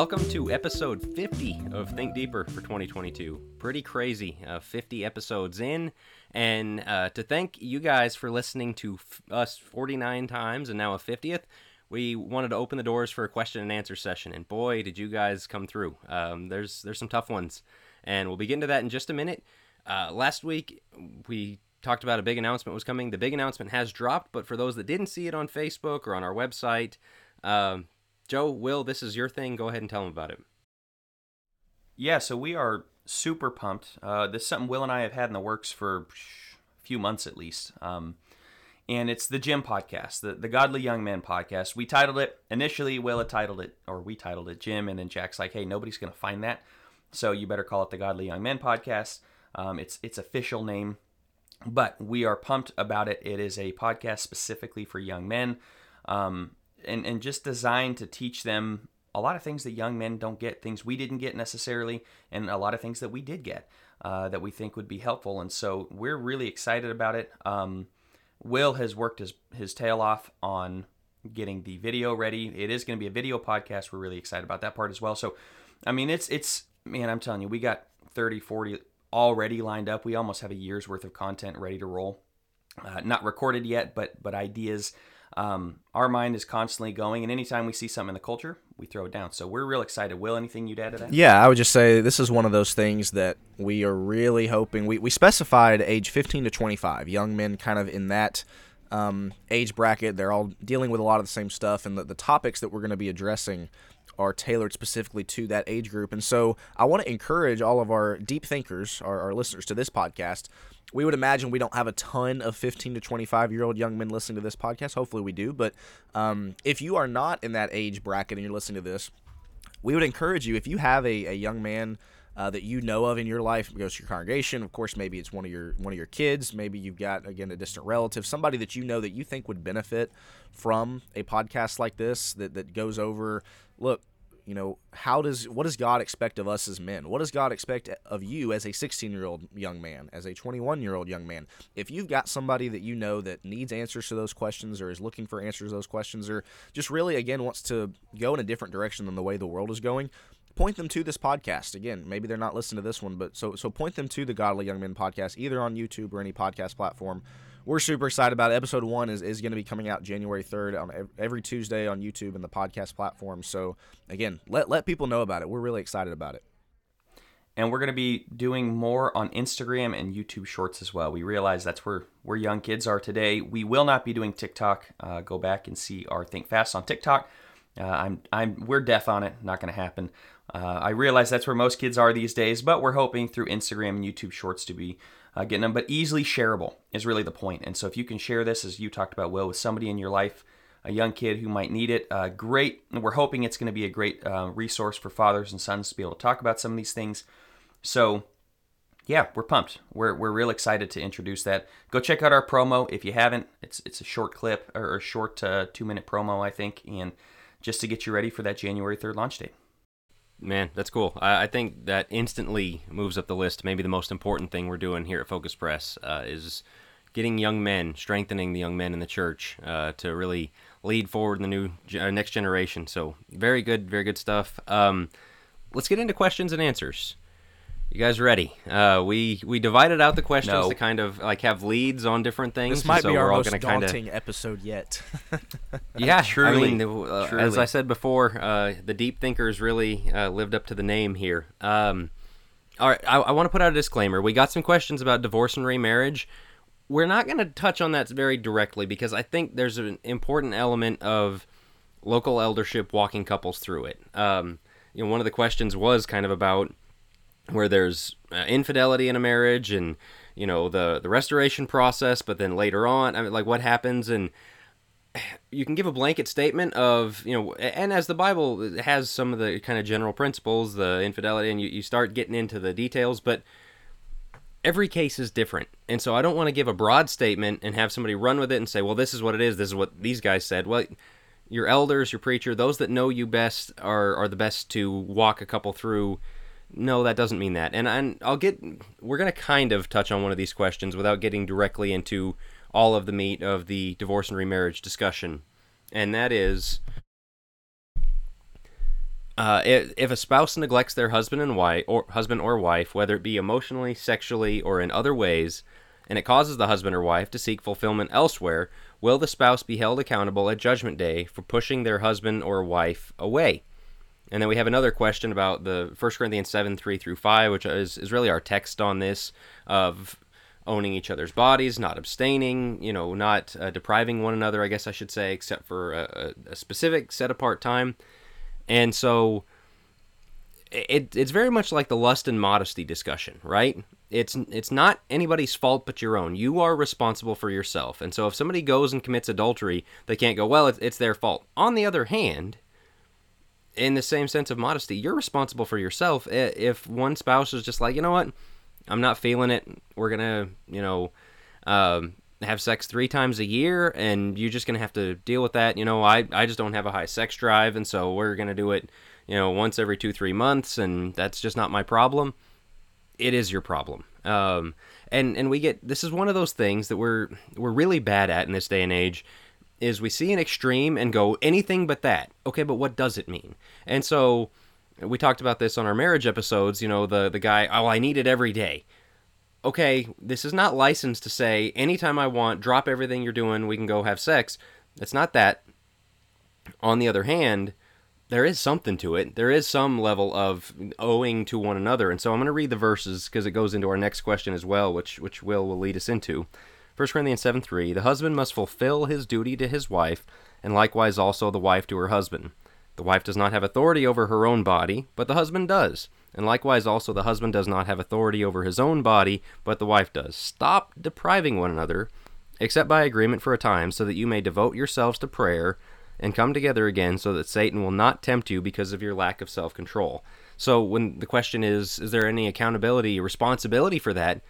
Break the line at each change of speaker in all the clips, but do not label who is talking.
Welcome to episode 50 of Think Deeper for 2022. Pretty crazy. Uh, 50 episodes in. And uh, to thank you guys for listening to f- us 49 times and now a 50th, we wanted to open the doors for a question and answer session. And boy, did you guys come through. Um, there's, there's some tough ones. And we'll be getting to that in just a minute. Uh, last week, we talked about a big announcement was coming. The big announcement has dropped, but for those that didn't see it on Facebook or on our website, um, Joe, Will, this is your thing. Go ahead and tell them about it.
Yeah, so we are super pumped. Uh, this is something Will and I have had in the works for a few months at least. Um, and it's the Gym Podcast, the, the Godly Young Men Podcast. We titled it, initially, Will had titled it, or we titled it Gym, and then Jack's like, hey, nobody's going to find that. So you better call it the Godly Young Men Podcast. Um, it's its official name, but we are pumped about it. It is a podcast specifically for young men. Um, and, and just designed to teach them a lot of things that young men don't get, things we didn't get necessarily, and a lot of things that we did get uh, that we think would be helpful. And so we're really excited about it. Um, Will has worked his, his tail off on getting the video ready. It is going to be a video podcast. We're really excited about that part as well. So, I mean, it's, it's, man, I'm telling you, we got 30, 40 already lined up. We almost have a year's worth of content ready to roll. Uh, not recorded yet, but, but ideas um, our mind is constantly going, and anytime we see something in the culture, we throw it down. So we're real excited. Will, anything you'd add to that?
Yeah, I would just say this is one of those things that we are really hoping. We, we specified age 15 to 25, young men kind of in that um, age bracket. They're all dealing with a lot of the same stuff, and the, the topics that we're going to be addressing are tailored specifically to that age group. And so I want to encourage all of our deep thinkers, our, our listeners to this podcast, we would imagine we don't have a ton of 15 to 25 year old young men listening to this podcast. Hopefully, we do. But um, if you are not in that age bracket and you're listening to this, we would encourage you if you have a, a young man uh, that you know of in your life goes to your congregation. Of course, maybe it's one of your one of your kids. Maybe you've got again a distant relative, somebody that you know that you think would benefit from a podcast like this that that goes over. Look, you know how does what does god expect of us as men? What does god expect of you as a 16 year old young man as a 21 year old young man? If you've got somebody that you know that needs answers to those questions or is looking for answers to those questions or just really again wants to go in a different direction than the way the world is going point them to this podcast. Again maybe they're not listening to this one but so so point them to the godly young men podcast either on youtube or any podcast platform we're super excited about it. Episode one is, is going to be coming out January 3rd on every Tuesday on YouTube and the podcast platform. So, again, let, let people know about it. We're really excited about it.
And we're going to be doing more on Instagram and YouTube Shorts as well. We realize that's where, where young kids are today. We will not be doing TikTok. Uh, go back and see our Think Fast on TikTok. Uh, I'm, I'm, we're deaf on it. Not going to happen. Uh, I realize that's where most kids are these days, but we're hoping through Instagram and YouTube Shorts to be uh, getting them, but easily shareable is really the point. And so if you can share this, as you talked about, Will, with somebody in your life, a young kid who might need it, uh, great. We're hoping it's going to be a great uh, resource for fathers and sons to be able to talk about some of these things. So, yeah, we're pumped. We're, we're real excited to introduce that. Go check out our promo if you haven't. It's it's a short clip or a short uh, two minute promo, I think, and just to get you ready for that January 3rd launch date.
Man, that's cool. I, I, think that instantly moves up the list. Maybe the most important thing we're doing here at Focus Press uh, is getting young men, strengthening the young men in the church uh, to really lead forward in the new uh, next generation. So very good, very good stuff. Um, let's get into questions and answers. You guys ready? Uh, we we divided out the questions no. to kind of like have leads on different things.
This might
so
be
our
most daunting kinda... episode yet.
yeah, truly. I mean, uh. As I said before, uh, the deep thinkers really uh, lived up to the name here. Um, all right, I, I want to put out a disclaimer. We got some questions about divorce and remarriage. We're not going to touch on that very directly because I think there's an important element of local eldership walking couples through it. Um, you know, one of the questions was kind of about where there's uh, infidelity in a marriage and you know the the restoration process but then later on I mean like what happens? And you can give a blanket statement of you know and as the bible has some of the kind of general principles the infidelity and you, you start getting into the details but every case is different. And so i don't want to give a broad statement and have somebody run with it and say well this is what it is. This is what these guys said. Well your elders your preacher those that know you best are are the best to walk a couple through no, that doesn't mean that. And i I'll get we're going to kind of touch on one of these questions without getting directly into all of the meat of the divorce and remarriage discussion. And that is Uh, if a spouse neglects their husband and wife, or husband or wife, whether it be emotionally, sexually, or in other ways, and it causes the husband or wife to seek fulfillment elsewhere, will the spouse be held accountable at Judgment Day for pushing their husband or wife away? And then we have another question about the 1 Corinthians 7 3 through 5, which is, is really our text on this of owning each other's bodies, not abstaining, you know, not uh, depriving one another, I guess I should say, except for a, a specific set apart time. And so it, it's very much like the lust and modesty discussion, right? It's it's not anybody's fault but your own. You are responsible for yourself. And so if somebody goes and commits adultery, they can't go, well, it's, it's their fault. On the other hand, in the same sense of modesty, you're responsible for yourself. If one spouse is just like, you know what, I'm not feeling it. We're gonna, you know, um, have sex three times a year, and you're just gonna have to deal with that. You know, I I just don't have a high sex drive, and so we're gonna do it, you know, once every two three months, and that's just not my problem. It is your problem. Um, and and we get this is one of those things that we're we're really bad at in this day and age is we see an extreme and go anything but that. Okay, but what does it mean? And so we talked about this on our marriage episodes, you know, the the guy, "Oh, I need it every day." Okay, this is not licensed to say anytime I want, drop everything you're doing, we can go have sex. It's not that. On the other hand, there is something to it. There is some level of owing to one another. And so I'm going to read the verses because it goes into our next question as well, which which Will will lead us into. 1 Corinthians 7 3 The husband must fulfill his duty to his wife, and likewise also the wife to her husband. The wife does not have authority over her own body, but the husband does. And likewise also the husband does not have authority over his own body, but the wife does. Stop depriving one another, except by agreement for a time, so that you may devote yourselves to prayer and come together again so that Satan will not tempt you because of your lack of self control. So, when the question is, is there any accountability, responsibility for that?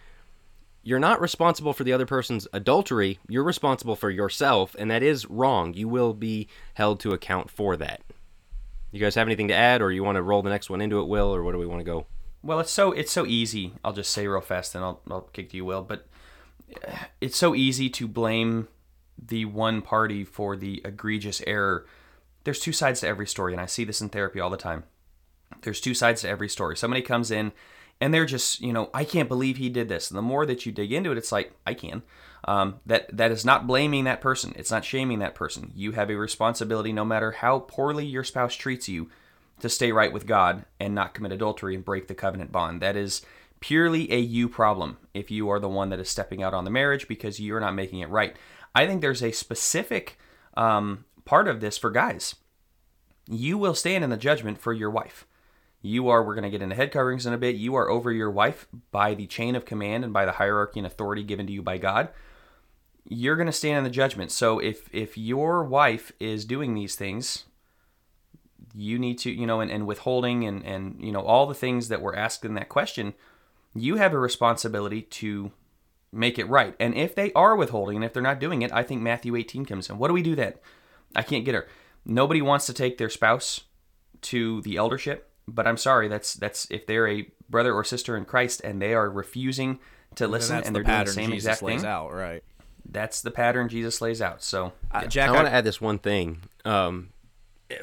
You're not responsible for the other person's adultery. You're responsible for yourself, and that is wrong. You will be held to account for that. You guys have anything to add, or you want to roll the next one into it, Will, or what do we want to go?
Well, it's so it's so easy. I'll just say real fast, and I'll I'll kick to you, Will. But uh, it's so easy to blame the one party for the egregious error. There's two sides to every story, and I see this in therapy all the time. There's two sides to every story. Somebody comes in and they're just you know i can't believe he did this. And the more that you dig into it it's like i can. Um, that that is not blaming that person. It's not shaming that person. You have a responsibility no matter how poorly your spouse treats you to stay right with god and not commit adultery and break the covenant bond. That is purely a you problem if you are the one that is stepping out on the marriage because you're not making it right. I think there's a specific um, part of this for guys. You will stand in the judgment for your wife you are, we're going to get into head coverings in a bit. You are over your wife by the chain of command and by the hierarchy and authority given to you by God. You're going to stand in the judgment. So if if your wife is doing these things, you need to, you know, and, and withholding and, and, you know, all the things that were asked in that question, you have a responsibility to make it right. And if they are withholding and if they're not doing it, I think Matthew 18 comes in. What do we do then? I can't get her. Nobody wants to take their spouse to the eldership but I'm sorry, that's that's if they're a brother or sister in Christ and they are refusing to listen and, they're the doing the same
Jesus
exact
lays
thing.
Out right.
That's the pattern Jesus lays out. So,
uh, Jack, I, I want to add this one thing. Um,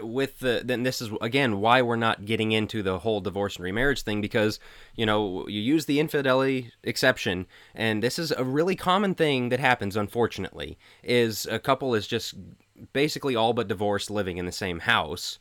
with the then this is again why we're not getting into the whole divorce and remarriage thing because you know you use the infidelity exception and this is a really common thing that happens unfortunately is a couple is just basically all but divorced living in the same house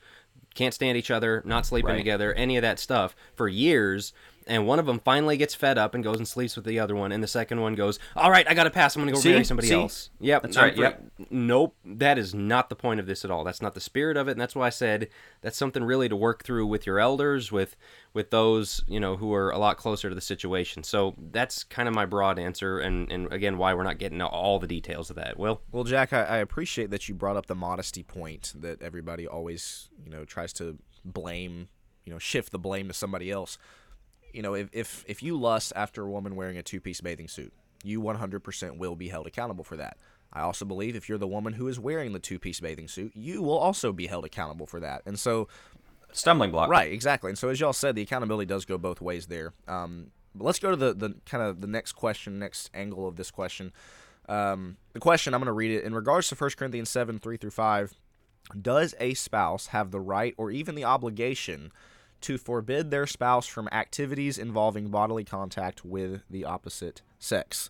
can't stand each other, not sleeping right. together, any of that stuff for years. And one of them finally gets fed up and goes and sleeps with the other one, and the second one goes, "All right, I got to pass. I'm going to go See? marry somebody
See?
else." Yep,
that's right. Yep.
Nope, that is not the point of this at all. That's not the spirit of it, and that's why I said that's something really to work through with your elders, with with those you know who are a lot closer to the situation. So that's kind of my broad answer, and and again why we're not getting all the details of that. Will
well, Jack, I, I appreciate that you brought up the modesty point that everybody always you know tries to blame, you know, shift the blame to somebody else. You know, if if if you lust after a woman wearing a two-piece bathing suit, you 100% will be held accountable for that. I also believe if you're the woman who is wearing the two-piece bathing suit, you will also be held accountable for that. And so
stumbling block.
Right, exactly. And so, as y'all said, the accountability does go both ways there. Um, but let's go to the, the kind of the next question, next angle of this question. Um, the question, I'm going to read it. In regards to 1 Corinthians 7 3 through 5, Does a spouse have the right or even the obligation to forbid their spouse from activities involving bodily contact with the opposite sex?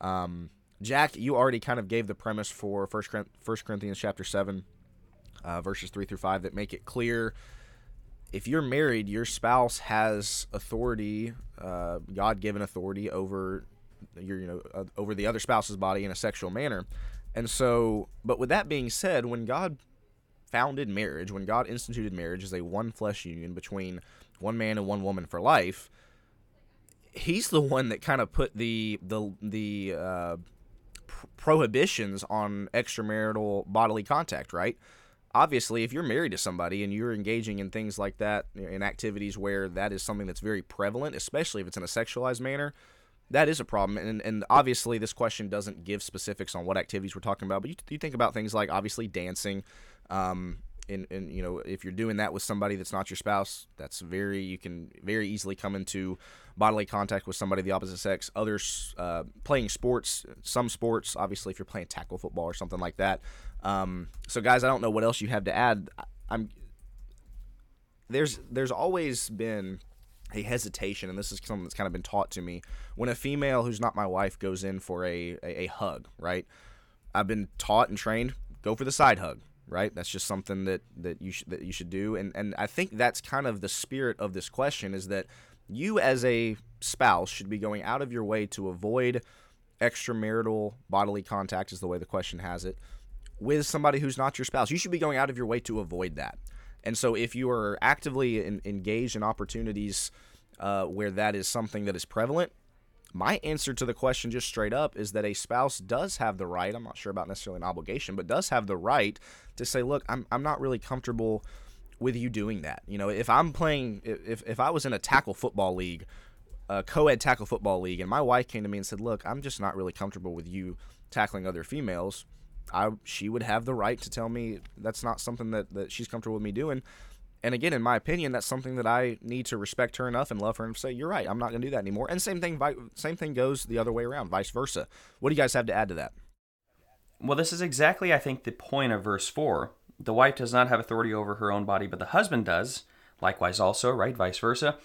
Um, Jack, you already kind of gave the premise for First Corinthians chapter seven, uh, verses three through five, that make it clear. If you're married, your spouse has authority, uh, God-given authority over your, you know, uh, over the other spouse's body in a sexual manner. And so, but with that being said, when God founded marriage, when God instituted marriage as a one flesh union between one man and one woman for life, He's the one that kind of put the the the uh, prohibitions on extramarital bodily contact, right? Obviously, if you're married to somebody and you're engaging in things like that, in activities where that is something that's very prevalent, especially if it's in a sexualized manner, that is a problem. And, and obviously, this question doesn't give specifics on what activities we're talking about, but you, you think about things like obviously dancing. Um, and, and you know if you're doing that with somebody that's not your spouse that's very you can very easily come into bodily contact with somebody of the opposite sex others uh, playing sports some sports obviously if you're playing tackle football or something like that um, so guys i don't know what else you have to add i'm there's there's always been a hesitation, and this is something that's kind of been taught to me. When a female who's not my wife goes in for a, a, a hug, right? I've been taught and trained go for the side hug, right? That's just something that that you sh- that you should do, and and I think that's kind of the spirit of this question is that you as a spouse should be going out of your way to avoid extramarital bodily contact, is the way the question has it, with somebody who's not your spouse. You should be going out of your way to avoid that. And so, if you are actively in, engaged in opportunities uh, where that is something that is prevalent, my answer to the question, just straight up, is that a spouse does have the right. I'm not sure about necessarily an obligation, but does have the right to say, "Look, I'm I'm not really comfortable with you doing that." You know, if I'm playing, if if I was in a tackle football league, a co-ed tackle football league, and my wife came to me and said, "Look, I'm just not really comfortable with you tackling other females." I she would have the right to tell me that's not something that, that she's comfortable with me doing. And again, in my opinion, that's something that I need to respect her enough and love her and say, "You're right. I'm not going to do that anymore." And same thing, same thing goes the other way around, vice versa. What do you guys have to add to that?
Well, this is exactly, I think, the point of verse four. The wife does not have authority over her own body, but the husband does. Likewise, also, right? Vice versa.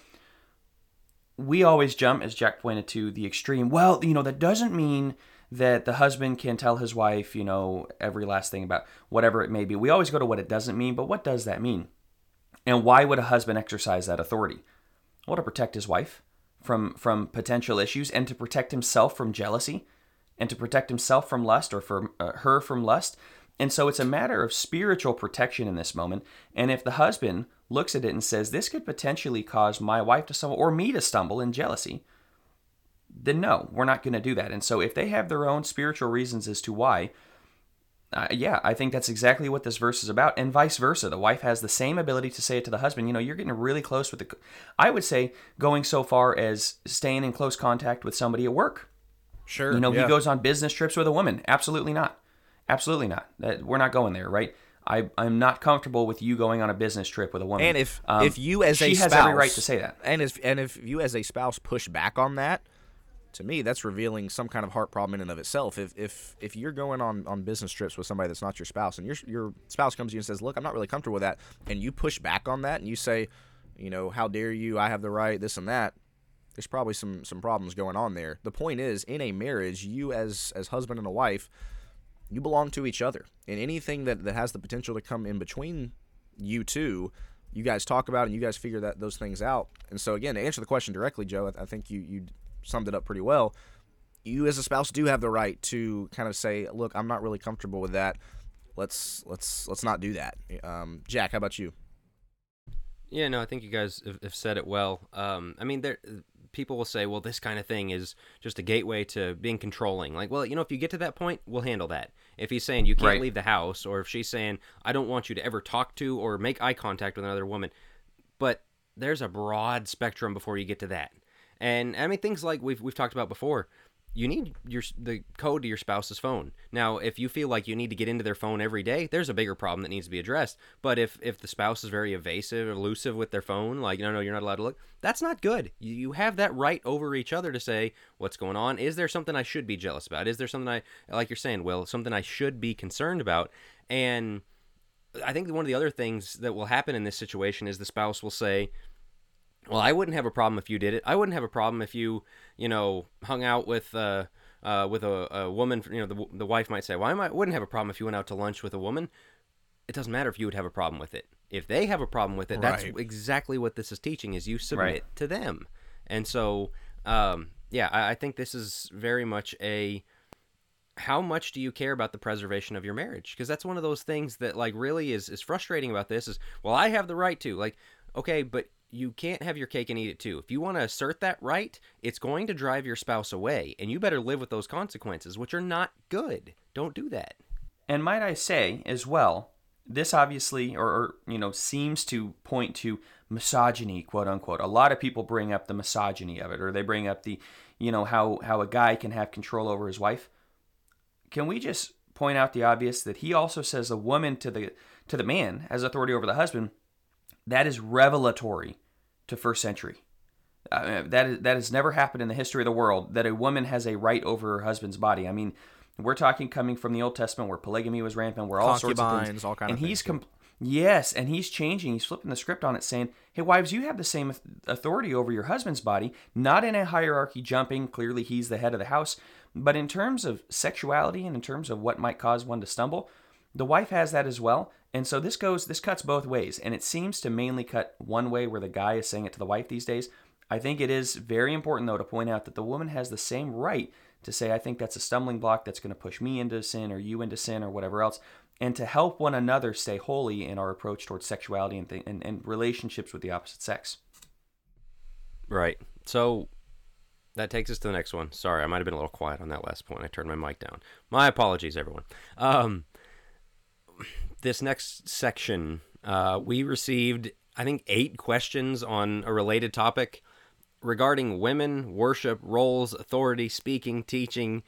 We always jump, as Jack pointed to, the extreme. Well, you know, that doesn't mean that the husband can tell his wife, you know, every last thing about whatever it may be. We always go to what it doesn't mean, but what does that mean? And why would a husband exercise that authority? Well, to protect his wife from from potential issues and to protect himself from jealousy and to protect himself from lust or from uh, her from lust. And so it's a matter of spiritual protection in this moment. And if the husband looks at it and says, This could potentially cause my wife to stumble or me to stumble in jealousy, then no, we're not going to do that. And so if they have their own spiritual reasons as to why, uh, yeah, I think that's exactly what this verse is about, and vice versa. The wife has the same ability to say it to the husband. You know, you're getting really close with the. I would say going so far as staying in close contact with somebody at work.
Sure.
You know,
yeah.
he goes on business trips with a woman. Absolutely not. Absolutely not. That we're not going there, right? I, I'm not comfortable with you going on a business trip with a woman.
And if um, if you as
a
spouse,
has every right to say that.
And if and if you as a spouse push back on that, to me that's revealing some kind of heart problem in and of itself. If if if you're going on on business trips with somebody that's not your spouse and your your spouse comes to you and says look i'm not really comfortable with that and you push back on that and you say you know how dare you? I have the right this and that there's probably some some problems going on there. The point is in a marriage you as as husband and a wife you belong to each other. And anything that that has the potential to come in between you two you guys talk about and you guys figure that those things out. And so again to answer the question directly joe i, I think you you summed it up pretty well. You as a spouse do have the right to kind of say, "Look, I'm not really comfortable with that. Let's let's let's not do that." Um, Jack, how about you?
Yeah, no, I think you guys have, have said it well. Um, I mean, there people will say, "Well, this kind of thing is just a gateway to being controlling." Like, well, you know, if you get to that point, we'll handle that. If he's saying you can't right. leave the house, or if she's saying, "I don't want you to ever talk to or make eye contact with another woman," but there's a broad spectrum before you get to that. And I mean things like we've we've talked about before. You need your the code to your spouse's phone. Now, if you feel like you need to get into their phone every day, there's a bigger problem that needs to be addressed. But if if the spouse is very evasive, elusive with their phone, like no, no, you're not allowed to look, that's not good. You, you have that right over each other to say what's going on. Is there something I should be jealous about? Is there something I like you're saying, Will, something I should be concerned about? And I think one of the other things that will happen in this situation is the spouse will say, "Well, I wouldn't have a problem if you did it. I wouldn't have a problem if you, you know, hung out with uh, uh, with a, a woman. You know, the, the wife might say, "Well, I wouldn't have a problem if you went out to lunch with a woman." It doesn't matter if you would have a problem with it. If they have a problem with it, that's exactly what this is teaching: is you submit
Right.
to them. And so, um, yeah, I, I think this is very much a how much do you care about the preservation of your marriage because that's one of those things that like really is is frustrating about this is well i have the right to like okay but you can't have your cake and eat it too if you want to assert that right it's going to drive your spouse away and you better live with those consequences which are not good don't do that
And might I say as well, this obviously, or, or you know, seems to point to misogyny, quote unquote. A lot of people bring up the misogyny of it, or they bring up the, you know, how how a guy can have control over his wife. Can we just point out the obvious that he also says a woman to the to the man has authority over the husband? That is revelatory to first century. Uh, that is that has never happened in the history of the world that a woman has a right over her husband's body. I mean, we're talking coming from the Old Testament where polygamy was rampant, where all sorts of things,
all kind of
and he's
things,
com- yes, and he's changing. He's flipping the script on it, saying, "Hey, wives, you have the same authority over your husband's body, not in a hierarchy jumping. Clearly, he's the head of the house, but in terms of sexuality and in terms of what might cause one to stumble." The wife has that as well. And so this goes this cuts both ways and it seems to mainly cut one way where the guy is saying it to the wife these days. I think it is very important though to point out that the woman has the same right to say I think that's a stumbling block that's going to push me into sin or you into sin or whatever else and to help one another stay holy in our approach towards sexuality and th- and, and relationships with the opposite sex.
right. So that takes us to the next one. Sorry i might have been a little quiet on that last point. I turned my mic down. My apologies everyone. Um, this next section, uh, we received, I think, eight questions on a related topic regarding women, worship, roles, authority, speaking, teaching.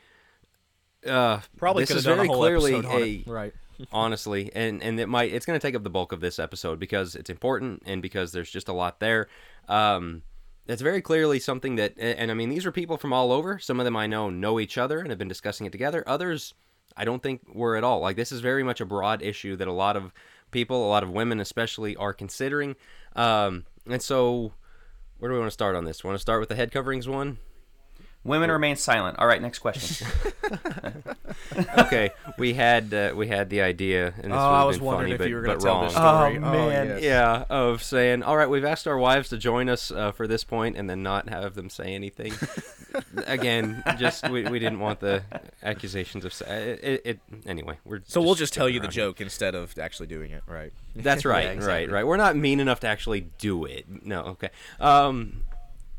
Uh,
Probably
this is very clearly a
right.
honestly, and and it might it's going to take up the bulk of this episode because it's important and because there's just a lot there. Um, it's very clearly something that, and and I mean, these are people from all over. Some of them I know know each other and have been discussing it together. Others, I don't think we're at all. Like this is very much a broad issue that a lot of people, a lot of women especially, are considering. Um, and so, where do we want to start on this? Want to start with the head coverings one?
Women remain silent. All right, next question.
okay, we had uh, we had the idea, and this
Oh,
would
I
have
was
been
wondering
funny,
if
but,
you were going
but
to tell
wrong.
this story.
Oh, man.
yes.
Yeah, of saying, all right, we've asked our wives to join us uh, for this point, and then not have them say anything. Again, just we, we didn't want the accusations of. sa- It, it, it anyway. We're
So we'll just tell you the
around.
joke instead of actually doing it, right?
That's right,
exactly.
right, right. We're not mean enough to actually do it. No, okay. Um,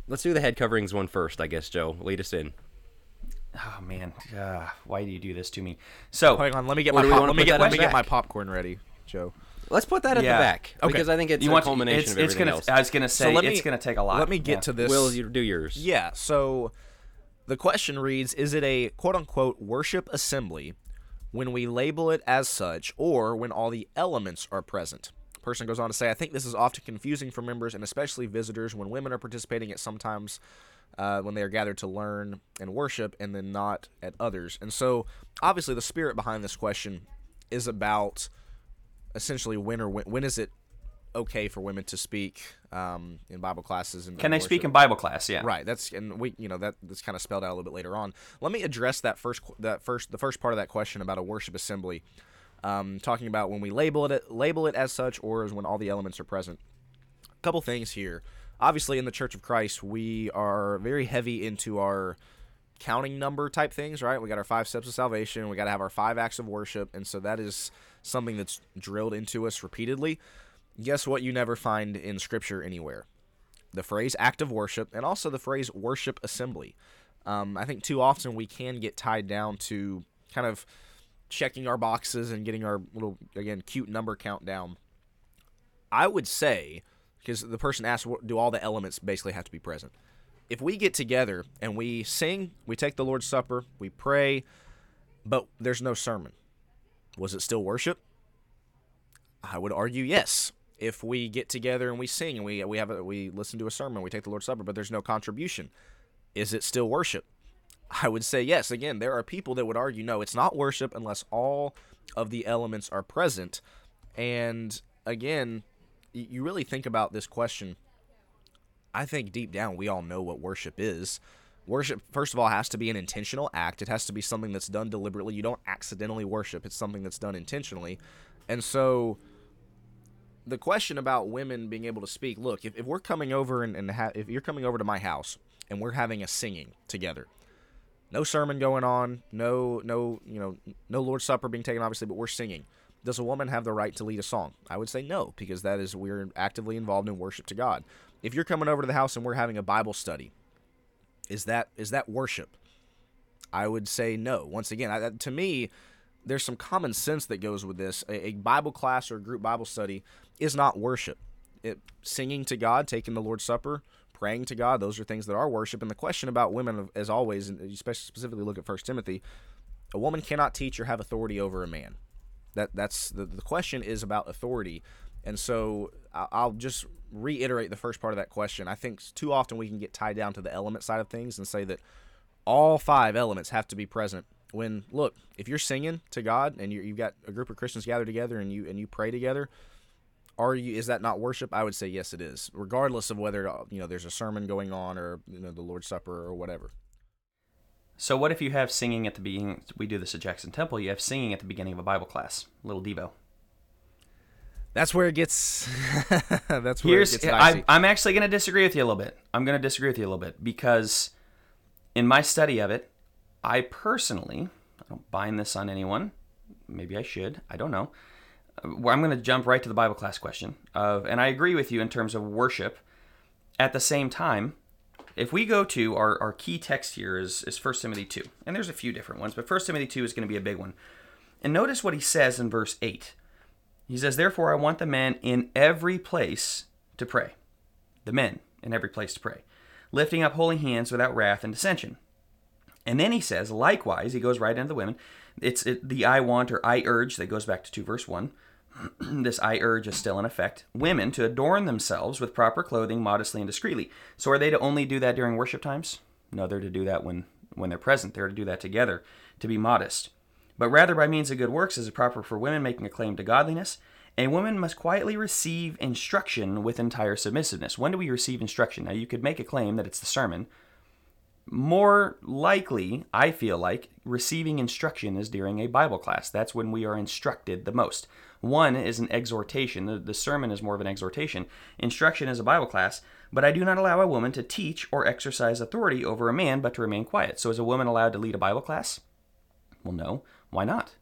let's do the head coverings one first, I guess. Joe, lead us in.
oh man, uh, why do you do this to me? So
Hang on, let me get my pop- let me get let me
the
get my popcorn ready, Joe.
Let's put that at
Yeah.
the back
Okay.
because I think it's
you
a
want
culmination
it's,
of
it's
everything
gonna.
else.
I was gonna say
let
it's gonna take a lot.
Let me get
Yeah.
to this.
Will you do yours?
Yeah, so the question reads Is it a quote unquote worship assembly when we label it as such or when all the elements are present? Person goes on to say, I think this is often confusing for members and especially visitors when women are participating at sometimes uh, when they are gathered to learn and worship and then not at others. And so, obviously, the spirit behind this question is about essentially when or when, when is it okay for women to speak um, in Bible classes and
Can they speak in Bible class? Yeah.
Right. That's and we you know that that's kind of spelled out a little bit later on. Let me address that first that first the first part of that question about a worship assembly. Um, talking about when we label it label it as such or as when all the elements are present. A couple things here. Obviously, in the Church of Christ, we are very heavy into our counting number type things, right? We got our five steps of salvation. We got to have our five acts of worship, and so that is something that's drilled into us repeatedly. Guess what? You never find in Scripture anywhere the phrase act of worship and also the phrase worship assembly. Um, I think too often we can get tied down to kind of checking our boxes and getting our little, again, cute number countdown. I would say, because the person asked, what- do all the elements basically have to be present? If we get together and we sing, we take the Lord's Supper, we pray, but there's no sermon, was it still worship? I would argue yes. If we get together and we sing and we we have a, we listen to a sermon, we take the Lord's Supper, but there's no contribution, is it still worship? I would say yes. Again, there are people that would argue no, it's not worship unless all of the elements are present. And again, you really think about this question. I think deep down we all know what worship is. Worship, first of all, has to be an intentional act. It has to be something that's done deliberately. You don't accidentally worship, it's something that's done intentionally. And so the question about women being able to speak look, if, if we're coming over and, and ha- if you're coming over to my house and we're having a singing together, no sermon going on, no, no, you know, no Lord's Supper being taken, obviously, but we're singing. Does a woman have the right to lead a song? I would say no, because that is we're actively involved in worship to God. If you're coming over to the house and we're having a Bible study, is that is that worship? I would say no. Once again, I, to me, there's some common sense that goes with this. A, a Bible class or a group Bible study is not worship. It, singing to God, taking the Lord's Supper, praying to God, those are things that are worship. And the question about women, as always, and especially specifically look at First Timothy, a woman cannot teach or have authority over a man. That that's the, the question is about authority. And so I'll just reiterate the first part of that question. I think too often we can get tied down to the element side of things and say that all five elements have to be present when look if you're singing to god and you have got a group of christians gathered together and you and you pray together are you is that not worship i would say yes it is regardless of whether you know there's a sermon going on or you know the lord's supper or whatever
so what if you have singing at the beginning we do this at jackson temple you have singing at the beginning of a bible class little devo
that's where it gets that's where Here's, it gets
I, i'm actually going to disagree with you a little bit i'm going to disagree with you a little bit because in my study of it I personally, I don't bind this on anyone. Maybe I should. I don't know. I'm going to jump right to the Bible class question. Of, and I agree with you in terms of worship. At the same time, if we go to our, our key text here is, is 1 Timothy 2, and there's a few different ones, but 1 Timothy 2 is going to be a big one. And notice what he says in verse 8. He says, Therefore, I want the men in every place to pray. The men in every place to pray, lifting up holy hands without wrath and dissension. And then he says, likewise, he goes right into the women. It's it, the I want or I urge that goes back to 2 verse 1. this I urge is still in effect. Women to adorn themselves with proper clothing modestly and discreetly. So are they to only do that during worship times? No, they're to do that when, when they're present. They're to do that together, to be modest. But rather by means of good works is it proper for women making a claim to godliness. A woman must quietly receive instruction with entire submissiveness. When do we receive instruction? Now, you could make a claim that it's the sermon, more likely, I feel like, receiving instruction is during a Bible class. That's when we are instructed the most. One is an exhortation, the, the, sermon is more of an exhortation. Instruction is a Bible class, but I do not allow a woman to teach or exercise authority over a man, but to remain quiet. So is a woman allowed to lead a Bible class? Well, no. Why not?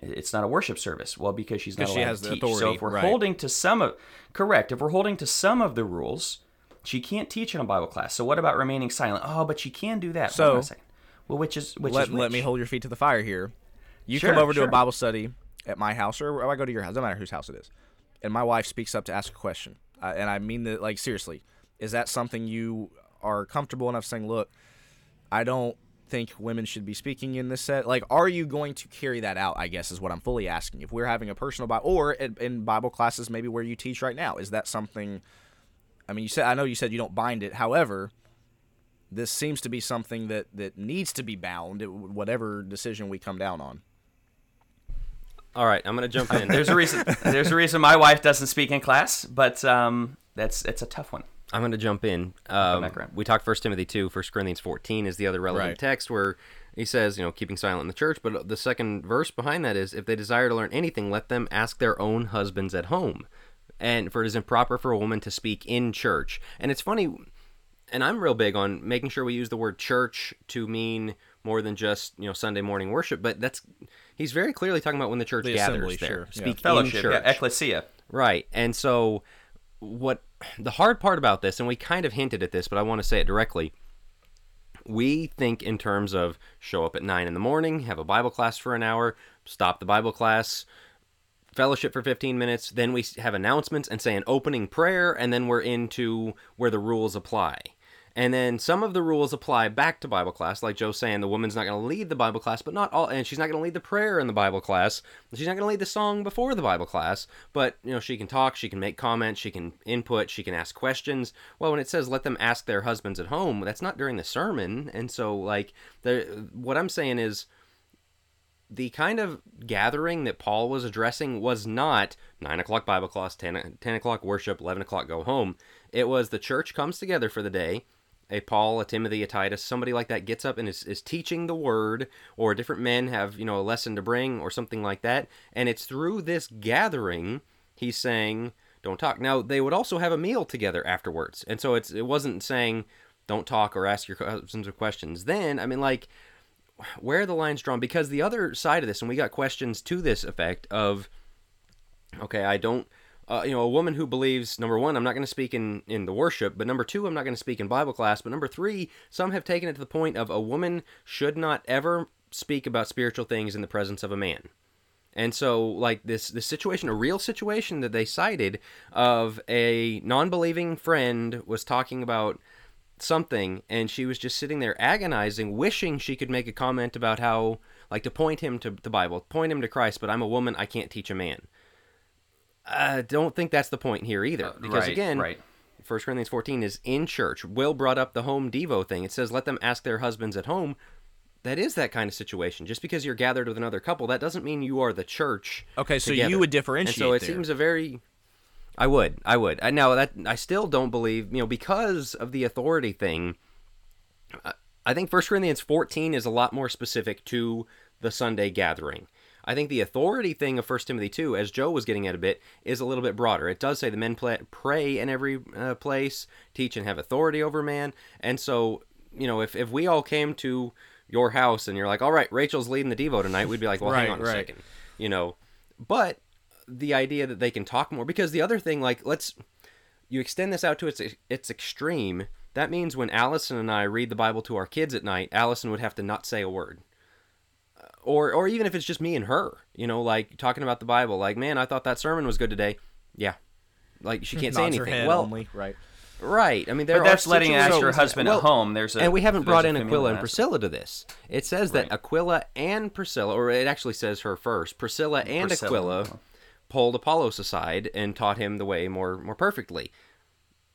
It's not a worship service. Well, because she's not allowed she has to teach. Authority, so if we're right. holding to some of, correct, if we're holding to some of the rules, she can't teach in a Bible class. So what about remaining silent? Oh, but she can do that.
So,
well, which is which
let,
is which?
let me hold your feet to the fire here. You sure, come over sure. to a Bible study at my house, or I go to your house. Doesn't matter whose house it is. And my wife speaks up to ask a question, uh, and I mean that like seriously. Is that something you are comfortable enough saying? Look, I don't think women should be speaking in this set? Like, are you going to carry that out? I guess is what I'm fully asking. If we're having a personal Bible, or in Bible classes, maybe where you teach right now, is that something I mean, you said I know you said you don't bind it. However, this seems to be something that that needs to be bound, whatever decision we come down on.
All right, I'm gonna jump in.
there's a reason. There's a reason my wife doesn't speak in class, but um, that's it's a tough one.
I'm going to jump in. Um, we talked First Timothy 2, 1 Corinthians 14 is the other relevant right. text where he says, you know, keeping silent in the church. But the second verse behind that is, if they desire to learn anything, let them ask their own husbands at home and for it is improper for a woman to speak in church. And it's funny, and I'm real big on making sure we use the word church to mean more than just you know Sunday morning worship. But that's he's very clearly talking about when the church the gathers assembly, there, sure. speak yeah.
fellowship,
church,
yeah, ecclesia,
right? And so what the hard part about this, and we kind of hinted at this, but I want to say it directly. We think in terms of show up at nine in the morning, have a Bible class for an hour, stop the Bible class, fellowship for 15 minutes, then we have announcements and say an opening prayer, and then we're into where the rules apply. And then some of the rules apply back to Bible class, like Joe saying, the woman's not going to lead the Bible class, but not all, and she's not going to lead the prayer in the Bible class. She's not going to lead the song before the Bible class, but you know she can talk, she can make comments, she can input, she can ask questions. Well, when it says let them ask their husbands at home, that's not during the sermon, and so like, what I'm saying is the kind of gathering that Paul was addressing was not 9 o'clock Bible class, 10, 10 o'clock worship, 11 o'clock go home. It was the church comes together for the day. A Paul, a Timothy, a Titus, somebody like that gets up and is, is teaching the word, or different men have, you know, a lesson to bring, or something like that. And it's through this gathering, he's saying, don't talk. Now, they would also have a meal together afterwards. And so it's it wasn't saying, don't talk or ask your husbands questions. Then, I mean, like, where are the lines drawn? Because the other side of this, and we got questions to this effect of, okay, I don't, uh, you know, a woman who believes number one, I'm not going to speak in in the worship, but number two, I'm not going to speak in Bible class, but number three, some have taken it to the point of a woman should not ever speak about spiritual things in the presence of a man. And so, like this, this situation, a real situation that they cited of a non-believing friend was talking about something and she was just sitting there agonizing wishing she could make a comment about how like to point him to the bible point him to christ but i'm a woman i can't teach a man i don't think that's the point here either uh, because
right,
again
right.
1 corinthians 14 is in church will brought up the home devo thing it says let them ask their husbands at home that is that kind of situation just because you're gathered with another couple that doesn't mean you are the church
okay so
together.
you would differentiate
and so it
there.
seems a very I would. I would. I now that I still don't believe, you know, because of the authority thing. I think 1 Corinthians 14 is a lot more specific to the Sunday gathering. I think the authority thing of 1 Timothy 2, as Joe was getting at a bit, is a little bit broader. It does say the men play, pray in every uh, place, teach and have authority over man. And so, you know, if, if we all came to your house and you're like, all right, Rachel's leading the Devo tonight, we'd be like, well,
right,
hang on a
right.
second. You know, but the idea that they can talk more because the other thing like let's you extend this out to its its extreme that means when allison and i read the bible to our kids at night allison would have to not say a word or or even if it's just me and her you know like talking about the bible like man i thought that sermon was good today yeah like she can't say anything well
only, right
Right. I mean, there
but that's
are
letting ask your husband
well,
at home. There's a
and we haven't brought in
familial
Aquila and. Priscilla to this. It says that Aquila and Priscilla, or it actually says her first. Priscilla mm, and
Priscilla.
Aquila pulled Apollos aside and taught him the way more more perfectly.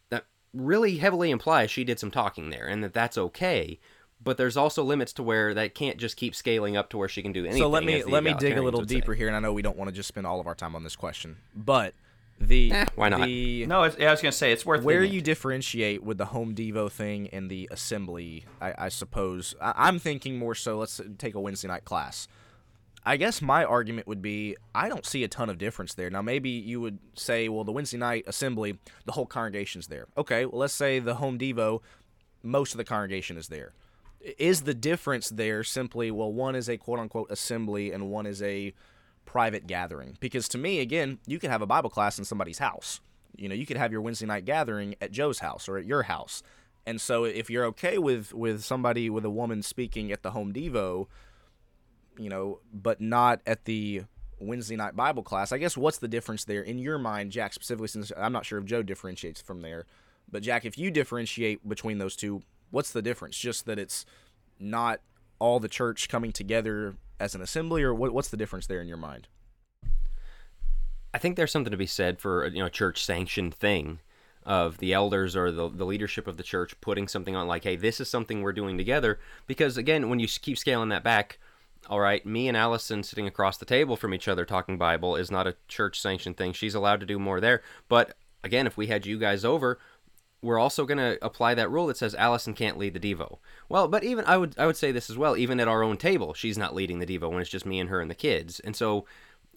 That really heavily implies she did some talking there, and that that's okay. But there's also limits to where that can't just keep scaling up to where she can do anything.
So let me let me dig a little
would say.
deeper here, and I know we don't want to just spend all of our time on this question, but the
Eh, why not?
the
No, it's, I was gonna say it's worth
where
digging
you
into.
differentiate with the home devo thing and the assembly, I, I suppose. I, I'm thinking more so. Let's take a Wednesday night class. I guess my argument would be I don't see a ton of difference there. Now maybe you would say, well, the Wednesday night assembly, the whole congregation's there. Okay, well, let's say the home devo, most of the congregation is there. Is the difference there simply well, one is a quote unquote assembly and one is a private gathering? Because to me, again, you could have a Bible class in somebody's house. You know, you could have your Wednesday night gathering at Joe's house or at your house. And so if you're okay with with somebody with a woman speaking at the home devo, you know, but not at the Wednesday night Bible class, I guess what's the difference there in your mind, Jack, specifically since I'm not sure if Joe differentiates from there. But Jack, if you differentiate between those two, what's the difference? Just that it's not all the church coming together as an assembly, or what, what's the difference there in your mind?
I think there's something to be said for uh, you know a church sanctioned thing of the elders or the, the leadership of the church putting something on like hey this is something we're doing together because again when you keep scaling that back all right me and allison sitting across the table from each other talking bible is not a church sanctioned thing she's allowed to do more there but again if we had you guys over we're also going to apply that rule that says Allison can't lead the Devo. Well, but even I would I would say this as well. Even at our own table, she's not leading the Devo when it's just me and her and the kids. And so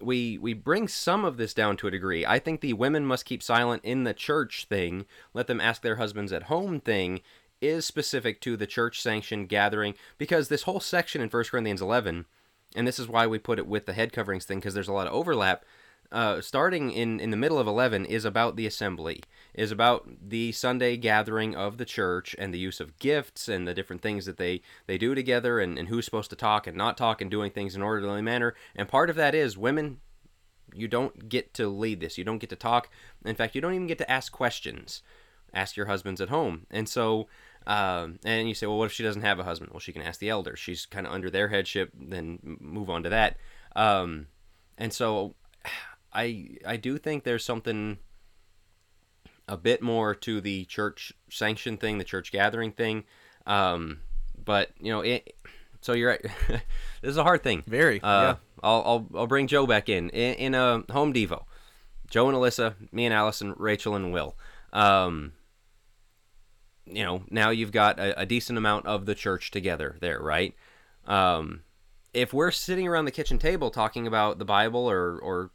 we we bring some of this down to a degree. I think the women must keep silent in the church thing. Let them ask their husbands at home thing is specific to the church sanctioned gathering because this whole section in 1 Corinthians 11 and this is why we put it with the head coverings thing because there's a lot of overlap uh, starting in, in the middle of 11 is about the assembly is about the sunday gathering of the church and the use of gifts and the different things that they, they do together and, and who's supposed to talk and not talk and doing things in orderly manner. And part of that is women you don't get to lead this. You don't get to talk. In fact you don't even get to ask questions. Ask your husbands at home. And so um, and you say well what if she doesn't have a husband? Well she can ask the elders she's kind of under their headship then move on to that. Um, and so I I do think there's something a bit more to the church sanction thing, the church gathering thing. Um, but you know, it so you're right. this is a hard thing.
Very.
Uh,
yeah.
I'll, I'll I'll bring Joe back in in, in a home devo. Joe and Alyssa, me and Allison, Rachel and Will. Um, you know, now you've got a, a, decent amount of the church together there, right? Um, if we're sitting around the kitchen table talking about the Bible or or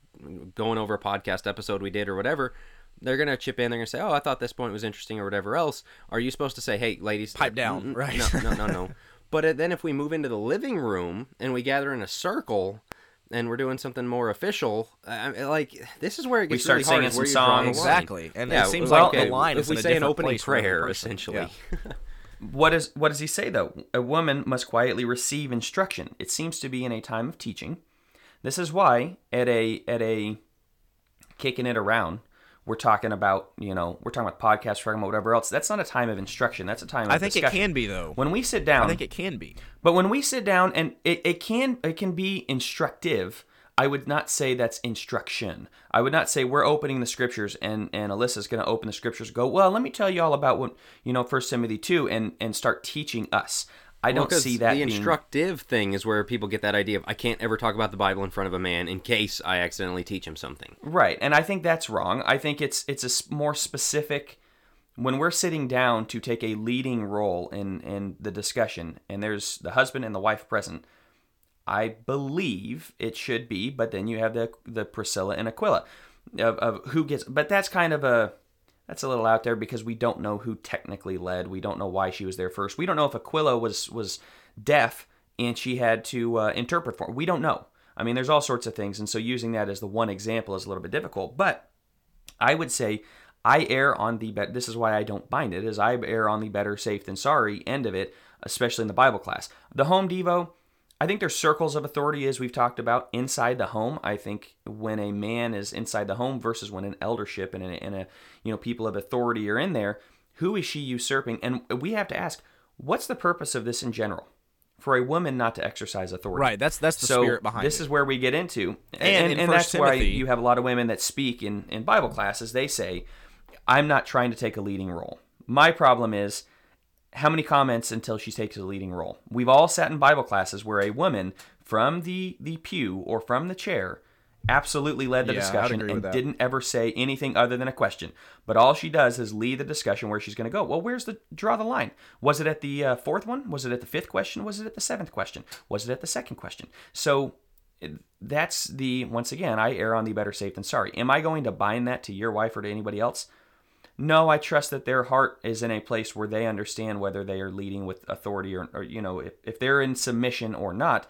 going over a podcast episode we did or whatever, they're gonna chip in. They're gonna say, "Oh, I thought this point was interesting" or whatever else. Are you supposed to say, "Hey, ladies,
pipe down"? Right?
No, no, no, no. but uh, then if we move into the living room and we gather in a circle and we're doing something more official, I like this is where it gets
we start
really
singing
hard.
some songs,
exactly. And
yeah,
it seems
well,
like the line
if
is
we
in a
say an
different
opening
place
prayer, essentially.
Yeah.
What is what does he say though? A woman must quietly receive instruction. It seems to be in a time of teaching. This is why at a at a kicking it around, we're talking about you know we're talking about podcasts, we're talking about whatever else. That's not a time of instruction. That's a time. Of
I think
discussion.
it can be though.
When we sit down,
I think it can be.
But when we sit down and it, it can it can be instructive. I would not say that's instruction. I would not say we're opening the scriptures and and Alyssa's going to open the scriptures. Go well. Let me tell you all about what you know First Timothy two and and start teaching us. I don't
Well,
see that
the
being-
instructive thing is where people get that idea of I can't ever talk about the Bible in front of a man in case I accidentally teach him something.
Right, and I think that's wrong. I think it's it's a more specific when we're sitting down to take a leading role in in the discussion, and there's the husband and the wife present. I believe it should be, but then you have the the Priscilla and Aquila of, of who gets. But that's kind of a that's a little out there because we don't know who technically led. We don't know why she was there first. We don't know if Aquila was was deaf and she had to uh, interpret for. Her. We don't know. I mean, there's all sorts of things, and so using that as the one example is a little bit difficult. But I would say I err on the bet. This is why I don't bind it. Is I err on the better safe than sorry end of it, especially in the Bible class. The home devo. I think there's circles of authority as we've talked about inside the home. I think when a man is inside the home versus when an eldership and a, and a you know people of authority are in there, who is she usurping? And we have to ask, what's the purpose of this in general? For a woman not to exercise authority,
Right, that's that's the
so
spirit behind
this
it.
is where we get into, and
And
and, that's
First
why you have a lot of women that speak in in Bible classes. They say, "I'm not trying to take a leading role." My problem is how many comments until she takes a leading role. We've all sat in Bible classes where a woman from the the pew or from the chair absolutely led the
Yeah,
discussion and didn't ever say anything other than a question. But all she does is lead the discussion where she's going to go. Well, where's the draw the line? Was it at the uh, fourth one? Was it at the fifth question? Was it at the seventh question? Was it at the second question? So that's the once again I err on the better safe than sorry. Am I going to bind that to your wife or to anybody else? No, I trust that their heart is in a place where they understand whether they are leading with authority or, or you know, if, if they're in submission or not.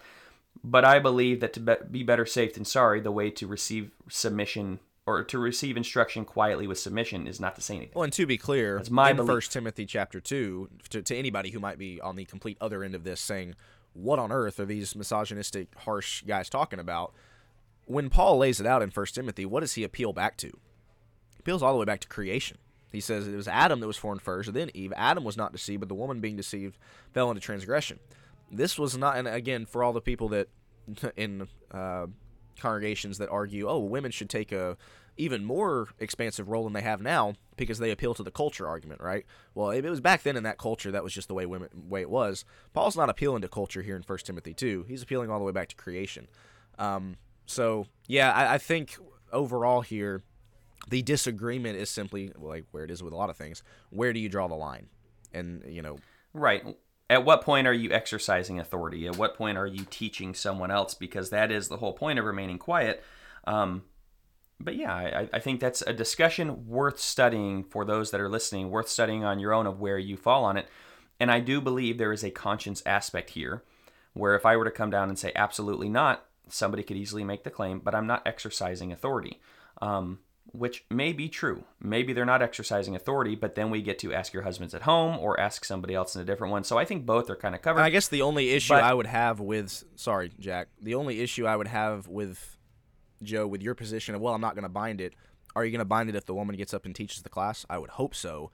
But I believe that to be, be better safe than sorry, the way to receive submission or to receive instruction quietly with submission is not to say anything.
Well, and to be clear,
That's my
in
belief.
First Timothy chapter two, to, to anybody who might be on the complete other end of this, saying, "What on earth are these misogynistic, harsh guys talking about?" When Paul lays it out in First Timothy, what does he appeal back to? He appeals all the way back to creation. He says it was Adam that was formed first, then Eve. Adam was not deceived, but the woman being deceived fell into transgression. This was not, and again, for all the people that in uh, congregations that argue, oh, women should take a even more expansive role than they have now because they appeal to the culture argument, right? Well, it was back then in that culture, that was just the way women way it was. Paul's not appealing to culture here in First Timothy two. He's appealing all the way back to creation. Um, so yeah, I, I think overall here, the disagreement is simply like where it is with a lot of things. Where do you draw the line? And you know,
Right. At what point are you exercising authority? At what point are you teaching someone else? Because that is the whole point of remaining quiet. Um, but yeah, I, I think that's a discussion worth studying for those that are listening, worth studying on your own of where you fall on it. And I do believe there is a conscience aspect here where if I were to come down and say absolutely not, somebody could easily make the claim, but I'm not exercising authority. Um, which may be true. Maybe they're not exercising authority, but then we get to ask your husbands at home or ask somebody else in a different one. So I think both are kind of covered.
I guess the only issue
But-
I would have with sorry, Jack, the only issue I would have with Joe with your position of well, I'm not going to bind it. Are you going to bind it if the woman gets up and teaches the class? I would hope so.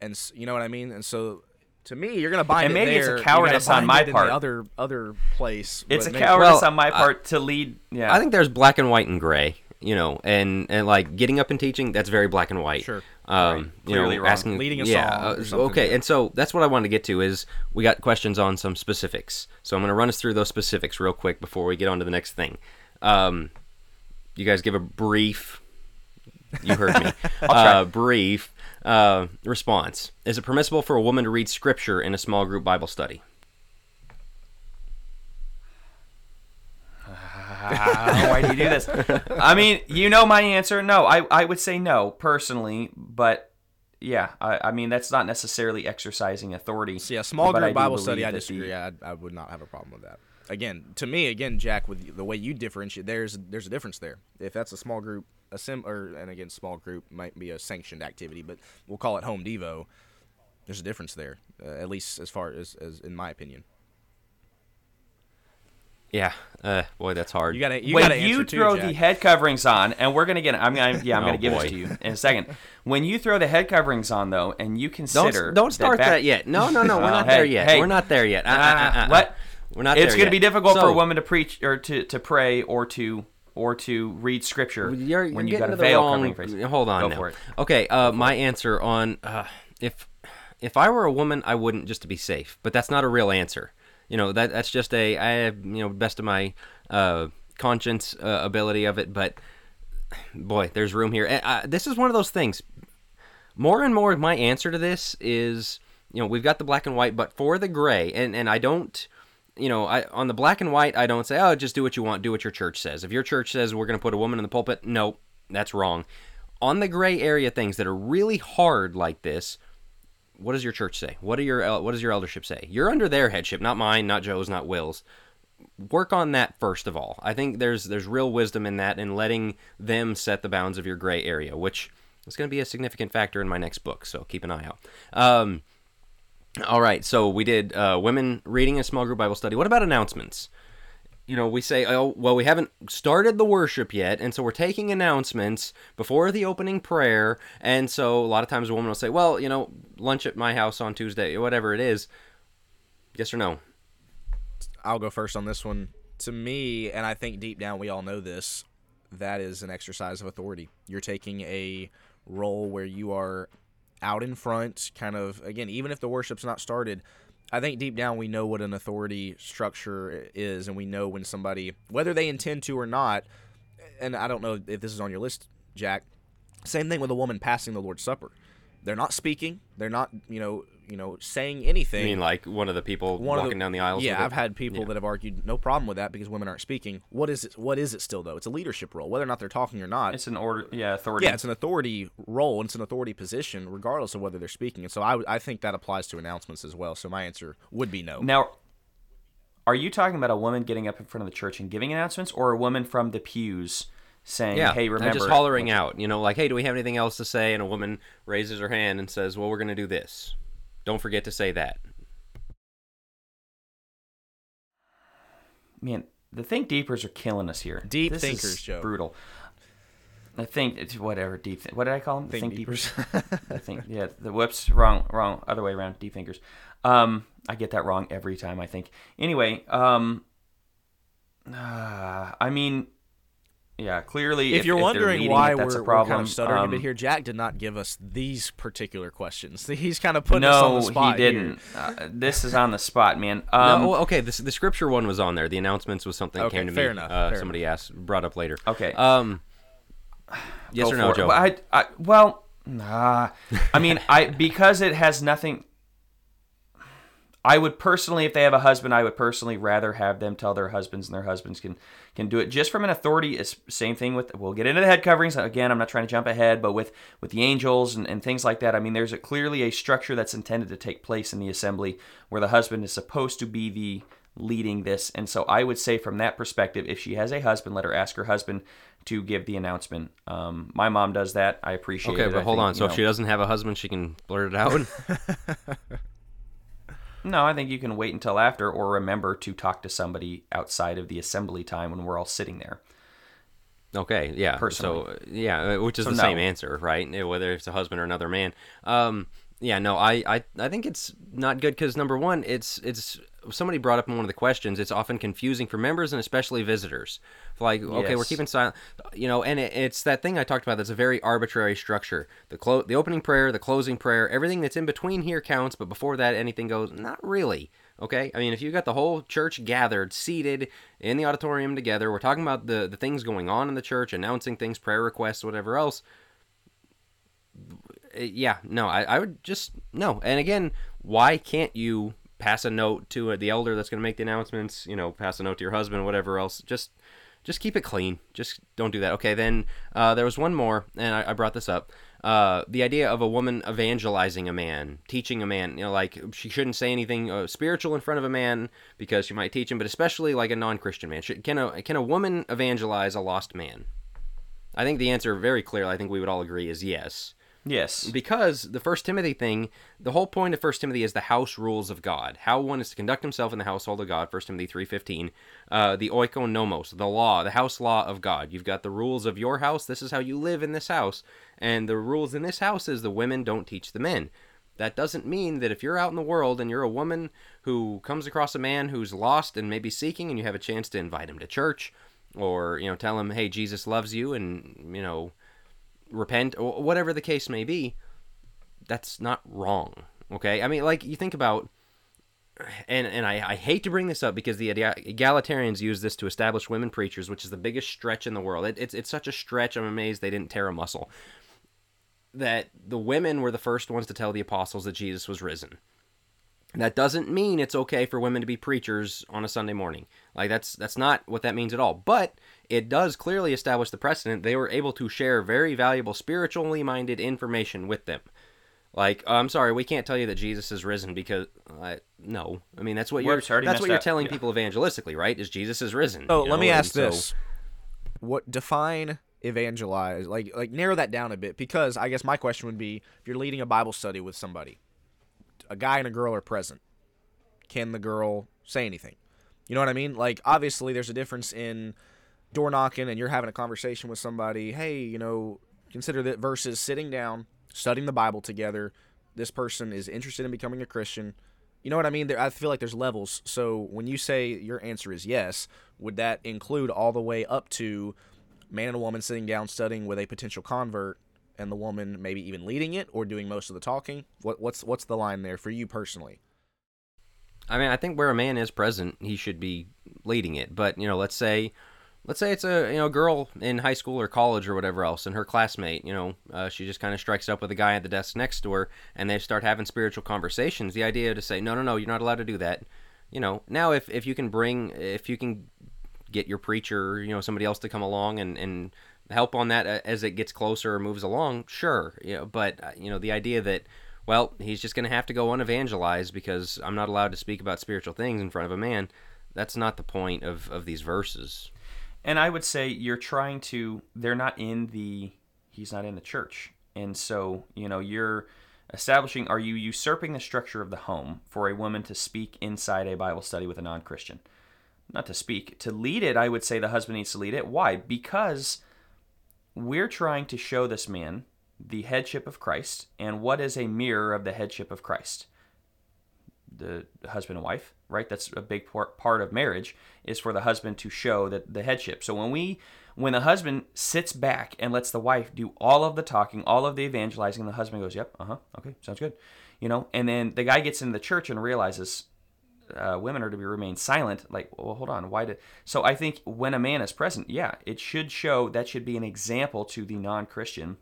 And you know what I mean? And so to me, you're going to bind
And
it
maybe it's a
there. You gotta
cowardice on my part.
Other other place.
it's a
maybe-
cowardice
Well,
on my
I-
part to lead. Yeah,
I think there's black and white and gray. You know, and and like getting up and teaching, that's very black and white.
Sure.
Um, right. you know,
wrong.
asking
leading a
yeah,
song.
Uh, okay, and so that's what I wanted to get to is we got questions on some specifics. So I'm going to run us through those specifics real quick before we get on to the next thing. Um, you guys give a brief. You heard me. uh, brief uh, response. Is it permissible for a woman to read scripture in a small group Bible study?
why do you do this? I mean, you know my answer. No, I, I would say no personally, but yeah, I, I mean that's not necessarily exercising authority.
So yeah, small group Bible study. I disagree.
the-
I, I would not have a problem with that. Again, to me, again, Jack, with the way you differentiate, there's there's a difference there. If that's a small group, a sim, or and again, small group might be a sanctioned activity, but we'll call it home devo. There's a difference there, uh, at least as far as, as in my opinion.
Yeah. Uh, boy, that's hard.
You gotta you
when
gotta
you
answer too,
throw the head coverings on, and we're gonna get, I'm gonna, yeah, I'm
Oh,
gonna give
boy.
this to you in a second. When you throw the head coverings on, though, and you
don't
consider,
don't start
back-
that yet. No, no, no. We're
Oh,
not
hey,
there yet.
hey.
We're not there yet. Uh, uh, uh, uh.
What?
We're not.
It's
there
gonna
yet.
be difficult for a woman to preach or to, to pray or to or to read scripture
You're, you're
when you
getting
got a
the
veil
wrong.
covering your face.
Hold on
Go
now.
for it.
Okay, uh, my answer on uh, if if I were a woman, I wouldn't just to be safe. But that's not a real answer. You know that that's just a I have you know best of my uh, conscience uh, ability of it. But boy, there's room here. And, uh, this is one of those things. More and more, my answer to this is you know we've got the black and white, but for the gray, and and I don't you know, I on the black and white, I don't say, oh, just do what you want, do what your church says. If your church says we're going to put a woman in the pulpit, no, that's wrong. On the gray area things that are really hard like this, what does your church say? What do your what does your eldership say? You're under their headship, not mine, not Joe's, not Will's. Work on that first of all. I think there's there's real wisdom in that in letting them set the bounds of your gray area, which is going to be a significant factor in my next book. So keep an eye out. Um, all right, so we did uh, women reading a small group Bible study. What about announcements? You know, we say, oh, well, we haven't started the worship yet, and so we're taking announcements before the opening prayer. And so a lot of times a woman will say, well, you know, lunch at my house on Tuesday, whatever it is. Yes or no?
I'll go first on this one. To me, and I think deep down we all know this, that is an exercise of authority. You're taking a role where you are out in front, kind of again, even if the worship's not started. I think deep down we know what an authority structure is, and we know when somebody, whether they intend to or not, and I don't know if this is on your list, Jack. Same thing with a woman passing the Lord's Supper. They're not speaking. They're not, you know, you know, saying anything.
I mean, like one of the people
One
walking
the-
down the aisles.
Yeah. I've had people
Yeah.
that have argued no problem with that because women aren't speaking. What is it? What is it still though? It's a leadership role, whether or not they're talking or not.
It's an order, yeah, authority.
yeah, it's an authority role. and It's an authority position, regardless of whether they're speaking. And so I, I think that applies to announcements as well. So my answer would be no.
Now, are you talking about a woman getting up in front of the church and giving announcements, or a woman from the pews saying,
Yeah,
"Hey,
and
remember"?
just hollering out, you know, like, "Hey, do we have anything else to say?" And a woman raises her hand and says, "Well, we're going to do this. Don't forget to say that."
Man, the think deepers are killing us here.
Deep
This
thinkers,
is
Joe.
Brutal. I think it's whatever deep. Th- what did I call them?
Think
deepers. I think yeah. The whoops, wrong, wrong, other way around. Deep thinkers. Um, I get that wrong every time. I think. Anyway, um, uh, I mean, yeah. Clearly,
if, you're
they're
wondering
leading
why we're,
a
we're
problem.
kind of stuttering a
Um,
bit here, Jack did not give us these particular questions. He's kind of putting us on
No,
the spot
he didn't. Uh, this is on the spot, man. Um,
no, okay, this, the scripture one was on there. The announcements was something that
Okay,
came to
fair
me.
enough,
Uh,
fair
somebody asked, brought up later.
Okay.
Um, yes or no. Joe?
Well, I, I, well, nah. I mean, I because it has nothing. I would personally, if they have a husband, I would personally rather have them tell their husbands, and their husbands can can do it just from an authority. It's same thing with. We'll get into the head coverings again. I'm not trying to jump ahead, but with with the angels and, and things like that. I mean, there's a, clearly a structure that's intended to take place in the assembly where the husband is supposed to be the leading this. And so I would say from that perspective, if she has a husband, let her ask her husband to give the announcement. Um, my mom does that. I appreciate
okay,
it.
Okay, but
I
hold
think,
on. So
you
if she doesn't have a husband, she can blurt it out.
No, I think you can wait until after or remember to talk to somebody outside of the assembly time when we're all sitting there.
Okay, yeah.
Personally.
So yeah, uh, which is
So
the
no.
same answer, right? Uh, Whether it's a husband or another man. Um, yeah, no, I, I, I think it's not good because number one, it's it's somebody brought up in one of the questions. It's often confusing for members and especially visitors. Like, okay, yes. we're keeping silent, you know, and it, it's that thing I talked about. That's a very arbitrary structure. The clo- the opening prayer, the closing prayer, everything that's in between here counts, but before that, anything goes. Not really. Okay, I mean, if you got the whole church gathered, seated in the auditorium together, we're talking about the the things going on in the church, announcing things, prayer requests, whatever else uh, yeah, no, I, I would just no. And again, why can't you pass a note to the elder that's going to make the announcements? You know, pass a note to your husband, whatever else. Just just keep it clean. Just don't do that. Okay, then uh, there was one more, and I, I brought this up. Uh, the idea of a woman evangelizing a man, teaching a man, you know, like she shouldn't say anything uh, spiritual in front of a man because she might teach him, but especially like a non-Christian man. Should, can a can a woman evangelize a lost man? I think the answer very clearly. I think we would all agree is yes.
Yes.
Because the First Timothy thing, the whole point of First Timothy is the house rules of God. How one is to conduct himself in the household of God. First Timothy three fifteen. Uh, the oikonomos, the law, the house law of God. You've got the rules of your house. This is how you live in this house, and the rules in this house is the women don't teach the men. That doesn't mean that if you're out in the world and you're a woman who comes across a man who's lost and maybe seeking, and you have a chance to invite him to church, or you know tell him, hey, Jesus loves you, and you know repent or whatever the case may be that's not wrong okay i mean like you think about and and I, I hate to bring this up because the egalitarians use this to establish women preachers which is the biggest stretch in the world it, it's, it's such a stretch i'm amazed they didn't tear a muscle that the women were the first ones to tell the apostles that jesus was risen that doesn't mean it's okay for women to be preachers on a Sunday morning. Like that's that's not what that means at all. But it does clearly establish the precedent. They were able to share very valuable spiritually minded information with them. Like, oh, I'm sorry, we can't tell you that Jesus is risen because uh, no. I mean, that's what you're that's what you're telling people evangelistically, right? Is Jesus is risen.
Oh, let know? me ask and this. What define evangelize? Like, like narrow that down a bit because I guess my question would be: if you're leading a Bible study with somebody, a guy and a girl are present, can the girl say anything? You know what I mean? Like, obviously, there's a difference in door knocking and you're having a conversation with somebody. Hey, you know, consider that versus sitting down, studying the Bible together. This person is interested in becoming a Christian. You know what I mean? There, I feel like there's levels. So when you say your answer is yes, would that include all the way up to man and a woman sitting down studying with a potential convert and the woman maybe even leading it or doing most of the talking? What, what's what's the line there for you personally?
I mean, I think where a man is present, he should be leading it. But you know, let's say, let's say it's a you know girl in high school or college or whatever else, and her classmate, you know, uh, she just kind of strikes up with a guy at the desk next to her, and they start having spiritual conversations. The idea to say, no, no, no, you're not allowed to do that. You know, now if if you can bring, if you can get your preacher, you know, somebody else to come along and and help on that uh, as it gets closer or moves along, sure. You know, but uh, you know the idea that well he's just going to have to go unevangelized because I'm not allowed to speak about spiritual things in front of a man. That's not the point of of these verses.
And I would say you're trying to. They're not in the. He's not in the church, and so you know you're establishing. Are you usurping the structure of the home for a woman to speak inside a Bible study with a non-Christian? Not to speak to lead it. I would say the husband needs to lead it. Why? Because we're trying to show this man the headship of Christ and what is a mirror of the headship of Christ. The husband and wife, right? That's a big part of marriage is for the husband to show that the headship. So when we when the husband sits back and lets the wife do all of the talking, all of the evangelizing, the husband goes, "Yep, uh-huh, okay, sounds good." You know, and then the guy gets into the church and realizes uh, women are to be remain silent like well hold on why did so i think when a man is present yeah it should show that should be an example to the non-christian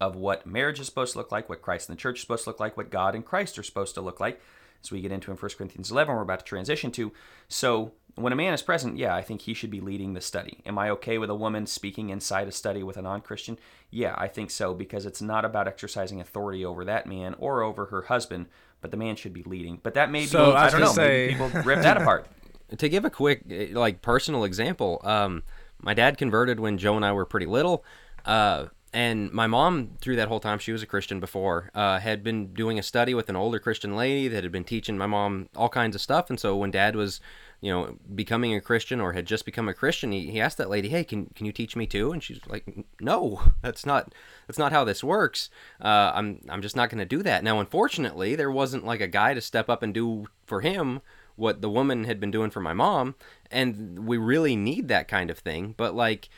of what marriage is supposed to look like what christ and the church is supposed to look like what god and christ are supposed to look like as we get into in 1 corinthians 11 we're about to transition to so when a man is present yeah i think he should be leading the study am i okay with a woman speaking inside a study with a non-christian yeah i think so because it's not about exercising authority over that man or over her husband but the man should be leading. But that may be, so, be I, don't know. Say... people rip that apart.
To give a quick like personal example, um, my dad converted when Joe and I were pretty little. Uh, and my mom, through that whole time, she was a Christian before, uh, had been doing a study with an older Christian lady that had been teaching my mom all kinds of stuff. And so when dad was, you know, becoming a Christian or had just become a Christian, he, he asked that lady, "Hey, can can you teach me too?" And she's like, "No, that's not that's not how this works. Uh, I'm I'm just not going to do that." Now, unfortunately, there wasn't like a guy to step up and do for him what the woman had been doing for my mom, and we really need that kind of thing. But like,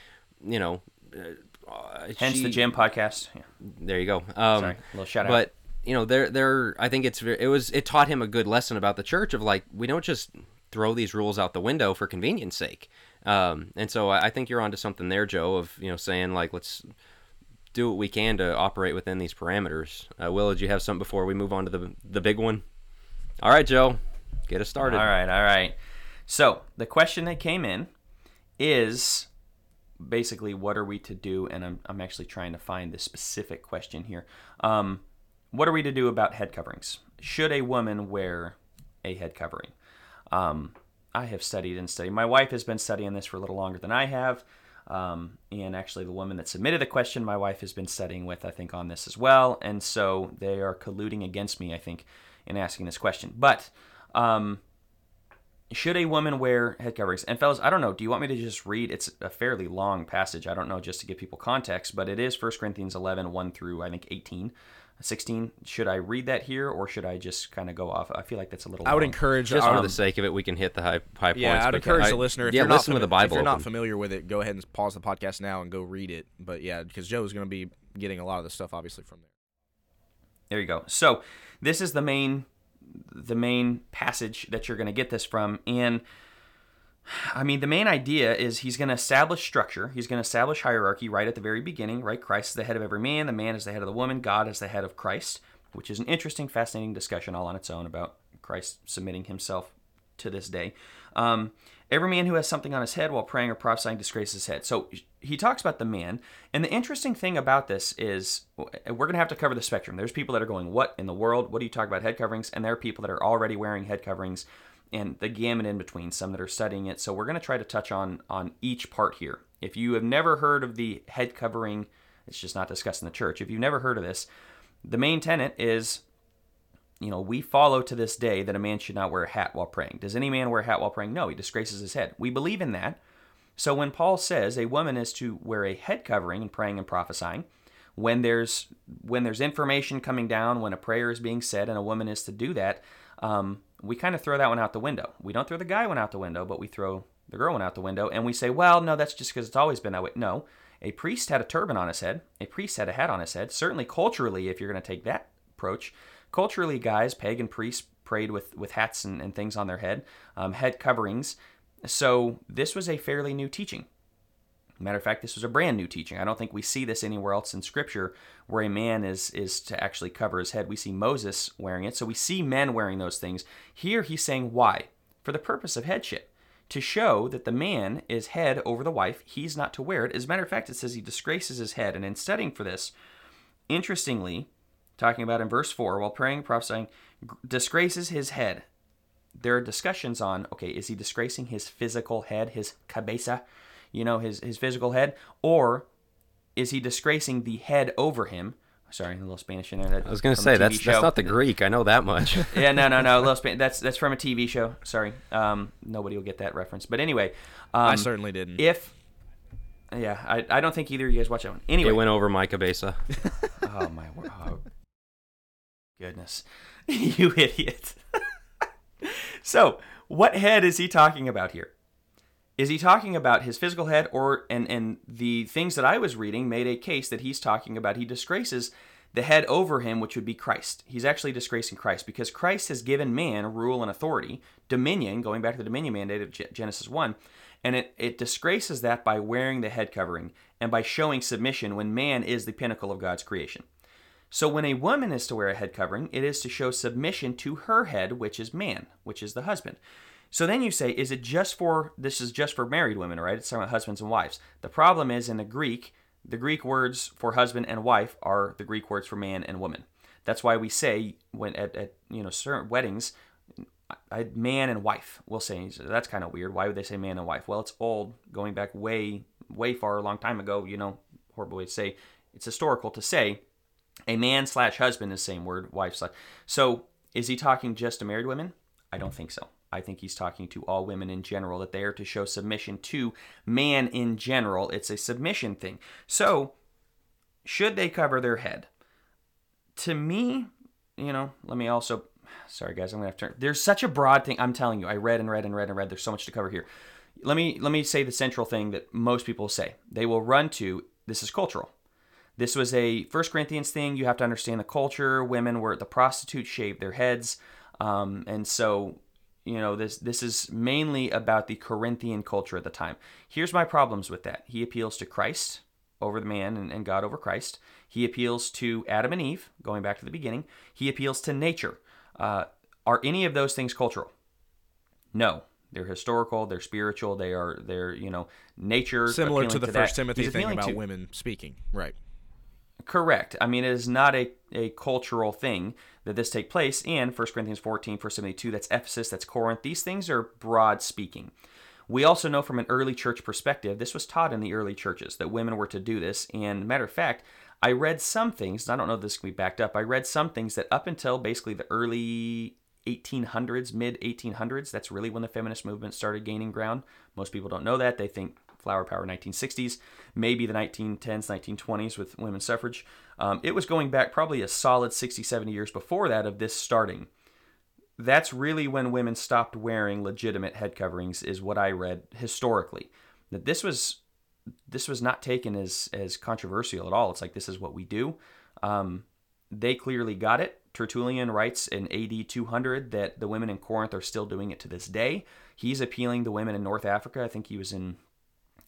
you know.
Uh, Hence she, the gym podcast. Yeah.
There you go. Um, Sorry, a little shout out. But you know, there, there. I think it's it was it taught him a good lesson about the church of like we don't just throw these rules out the window for convenience sake. Um, and so I think you're onto something there, Joe, of you know saying like let's do what we can to operate within these parameters. Uh, Will, did you have something before we move on to the the big one? All right, Joe, get us started.
All right, all right. So the question that came in is basically what are we to do? And I'm I'm actually trying to find the specific question here. Um, what are we to do about head coverings? Should a woman wear a head covering? Um, I have studied and studied. My wife has been studying this for a little longer than I have. Um, and actually, the woman that submitted the question, my wife has been studying with, I think, on this as well. And so they are colluding against me, I think, in asking this question. But um, should a woman wear head coverings? And fellas, I don't know. Do you want me to just read? It's a fairly long passage. I don't know, just to give people context, but it is 1 Corinthians 11, 1 through, I think, 18. 16 should i read that here or should i just kind of go off i feel like that's a little
i would encourage
just um, for the sake of it we can hit the high, high points
yeah i'd encourage
I,
the listener if yeah, you're listen not, to the bible if you're not familiar with it go ahead and pause the podcast now and go read it but yeah because joe's going to be getting a lot of the stuff obviously from there
there you go so this is the main the main passage that you're going to get this from and I mean, the main idea is he's going to establish structure. He's going to establish hierarchy right at the very beginning, right? Christ is the head of every man, the man is the head of the woman, God is the head of Christ, which is an interesting, fascinating discussion all on its own about Christ submitting himself to this day. Um, every man who has something on his head while praying or prophesying disgraces his head. So he talks about the man. And the interesting thing about this is we're going to have to cover the spectrum. There's people that are going, What in the world? What do you talk about head coverings? And there are people that are already wearing head coverings and the gamut in between, some that are studying it. So we're going to try to touch on on each part here. If you have never heard of the head covering, it's just not discussed in the church. If you've never heard of this, the main tenet is you know, we follow to this day that a man should not wear a hat while praying. Does any man wear a hat while praying? No, he disgraces his head. We believe in that. So when Paul says a woman is to wear a head covering in praying and prophesying, when there's when there's information coming down, when a prayer is being said, and a woman is to do that, um, we kind of throw that one out the window. We don't throw the guy one out the window, but we throw the girl one out the window, and we say, well, no, that's just because it's always been that way. No, a priest had a turban on his head. A priest had a hat on his head. Certainly, culturally, if you're going to take that approach, culturally, guys, pagan priests prayed with with hats and, and things on their head, um, head coverings. So this was a fairly new teaching. Matter of fact, this was a brand new teaching. I don't think we see this anywhere else in Scripture where a man is is to actually cover his head. We see Moses wearing it, so we see men wearing those things. Here he's saying why? For the purpose of headship, to show that the man is head over the wife. He's not to wear it. As a matter of fact, it says he disgraces his head. And in studying for this, interestingly, talking about in verse four, while praying, and prophesying, disgraces his head. There are discussions on okay, is he disgracing his physical head, his cabeza? you know, his, his physical head? Or is he disgracing the head over him? Sorry, a little Spanish in there. That,
I was going to say that's that's not the Greek. I know that much.
yeah, no, no, no. A little Spanish. That's that's from a TV show. Sorry, um, nobody will get that reference. But anyway, um,
I certainly didn't.
If yeah, I, I don't think either of you guys watch that one. Anyway,
it went over my cabeza.
oh my word! Oh, goodness, you idiot. So, what head is he talking about here? is he talking about his physical head or and and the things that I was reading made a case that he's talking about he disgraces the head over him which would be Christ. He's actually disgracing Christ because Christ has given man rule and authority, dominion, going back to the dominion mandate of Genesis 1, and it it disgraces that by wearing the head covering and by showing submission when man is the pinnacle of God's creation. So when a woman is to wear a head covering, it is to show submission to her head, which is man, which is the husband. So then you say, is it just for, this is just for married women, right? It's talking about husbands and wives. The problem is in the Greek, the Greek words for husband and wife are the Greek words for man and woman. That's why we say when at, at you know certain weddings, I, man and wife. We'll say that's kind of weird. Why would they say man and wife? Well, it's old, going back way, way far, a long time ago. You know, horrible way to say. It's historical to say a man slash husband is the same word, wife slash. So is he talking just to married women? I don't think so. I think he's talking to all women in general, that they are to show submission to man in general. It's a submission thing. So, should they cover their head? To me, you know, let me also, sorry guys, I'm gonna have to turn. There's such a broad thing. I'm telling you, I read and read and read and read. There's so much to cover here. Let me let me say the central thing that most people say. They will run to this is cultural. This was a First Corinthians thing. You have to understand the culture. Women were the prostitutes shaved their heads, um, and so you know this this is mainly about the Corinthian culture at the time. Here's my problems with that. He appeals to Christ over the man and, and God over Christ. He appeals to Adam and Eve, going back to the beginning. He appeals to nature. Uh, are any of those things cultural? No, they're historical. They're spiritual. They are. They're you know nature.
Similar to the
to
First
that.
Timothy thing about
to-
women speaking, right?
Correct. I mean, it is not a, a cultural thing that this take place in 1 Corinthians 14, 1 72. That's Ephesus, that's Corinth. These things are broad speaking. We also know from an early church perspective, this was taught in the early churches that women were to do this. And matter of fact, I read some things, I don't know if this can be backed up, I read some things that up until basically the early 1800s, mid 1800s, that's really when the feminist movement started gaining ground. Most people don't know that. They think flower power 1960s, maybe the 1910s, 1920s with women's suffrage. Um, it was going back probably a solid 60, 70 years before that of this starting. That's really when women stopped wearing legitimate head coverings, is what I read historically. That this was this was not taken as as controversial at all. It's like this is what we do. Um, they clearly got it. Tertullian writes in AD 200 that the women in Corinth are still doing it to this day. He's appealing to women in North Africa. I think he was in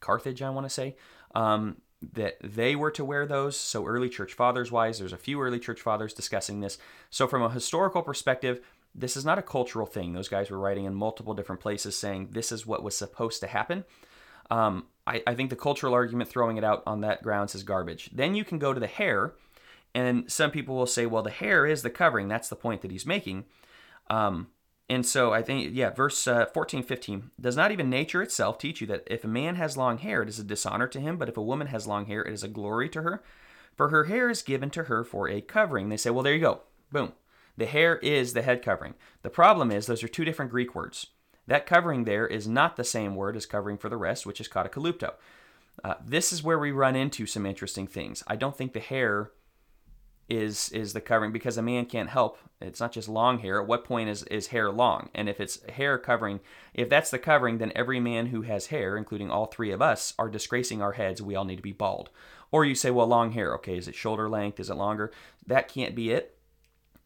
Carthage, I want to say, um, that they were to wear those. So, early church fathers wise, there's a few early church fathers discussing this. So, from a historical perspective, this is not a cultural thing. Those guys were writing in multiple different places saying this is what was supposed to happen. Um, I, I think the cultural argument throwing it out on that grounds is garbage. Then you can go to the hair, and some people will say, well, the hair is the covering. That's the point that he's making. Um, and so I think, yeah, verse uh, 14, 15. Does not even nature itself teach you that if a man has long hair, it is a dishonor to him, but if a woman has long hair, it is a glory to her? For her hair is given to her for a covering. They say, well, there you go. Boom. The hair is the head covering. The problem is, those are two different Greek words. That covering there is not the same word as covering for the rest, which is katakalupto. Uh, this is where we run into some interesting things. I don't think the hair is is the covering because a man can't help. It's not just long hair. At what point is is hair long? And if it's hair covering, if that's the covering, then every man who has hair, including all three of us, are disgracing our heads. We all need to be bald. Or you say, well, long hair. Okay, is it shoulder length? Is it longer? That can't be it.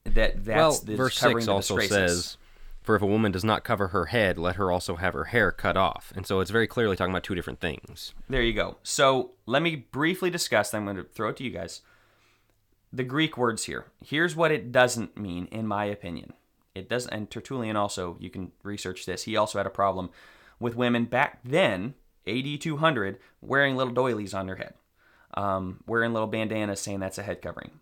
That that's
well,
the
verse
covering
six also says, "For if a woman does not cover her head, let her also have her hair cut off." And so it's very clearly talking about two different things.
There you go. So let me briefly discuss. I'm going to throw it to you guys. The Greek words here. Here's what it doesn't mean, in my opinion. It doesn't. And Tertullian also. You can research this. He also had a problem with women back then, AD 200, wearing little doilies on their head, um, wearing little bandanas, saying that's a head covering.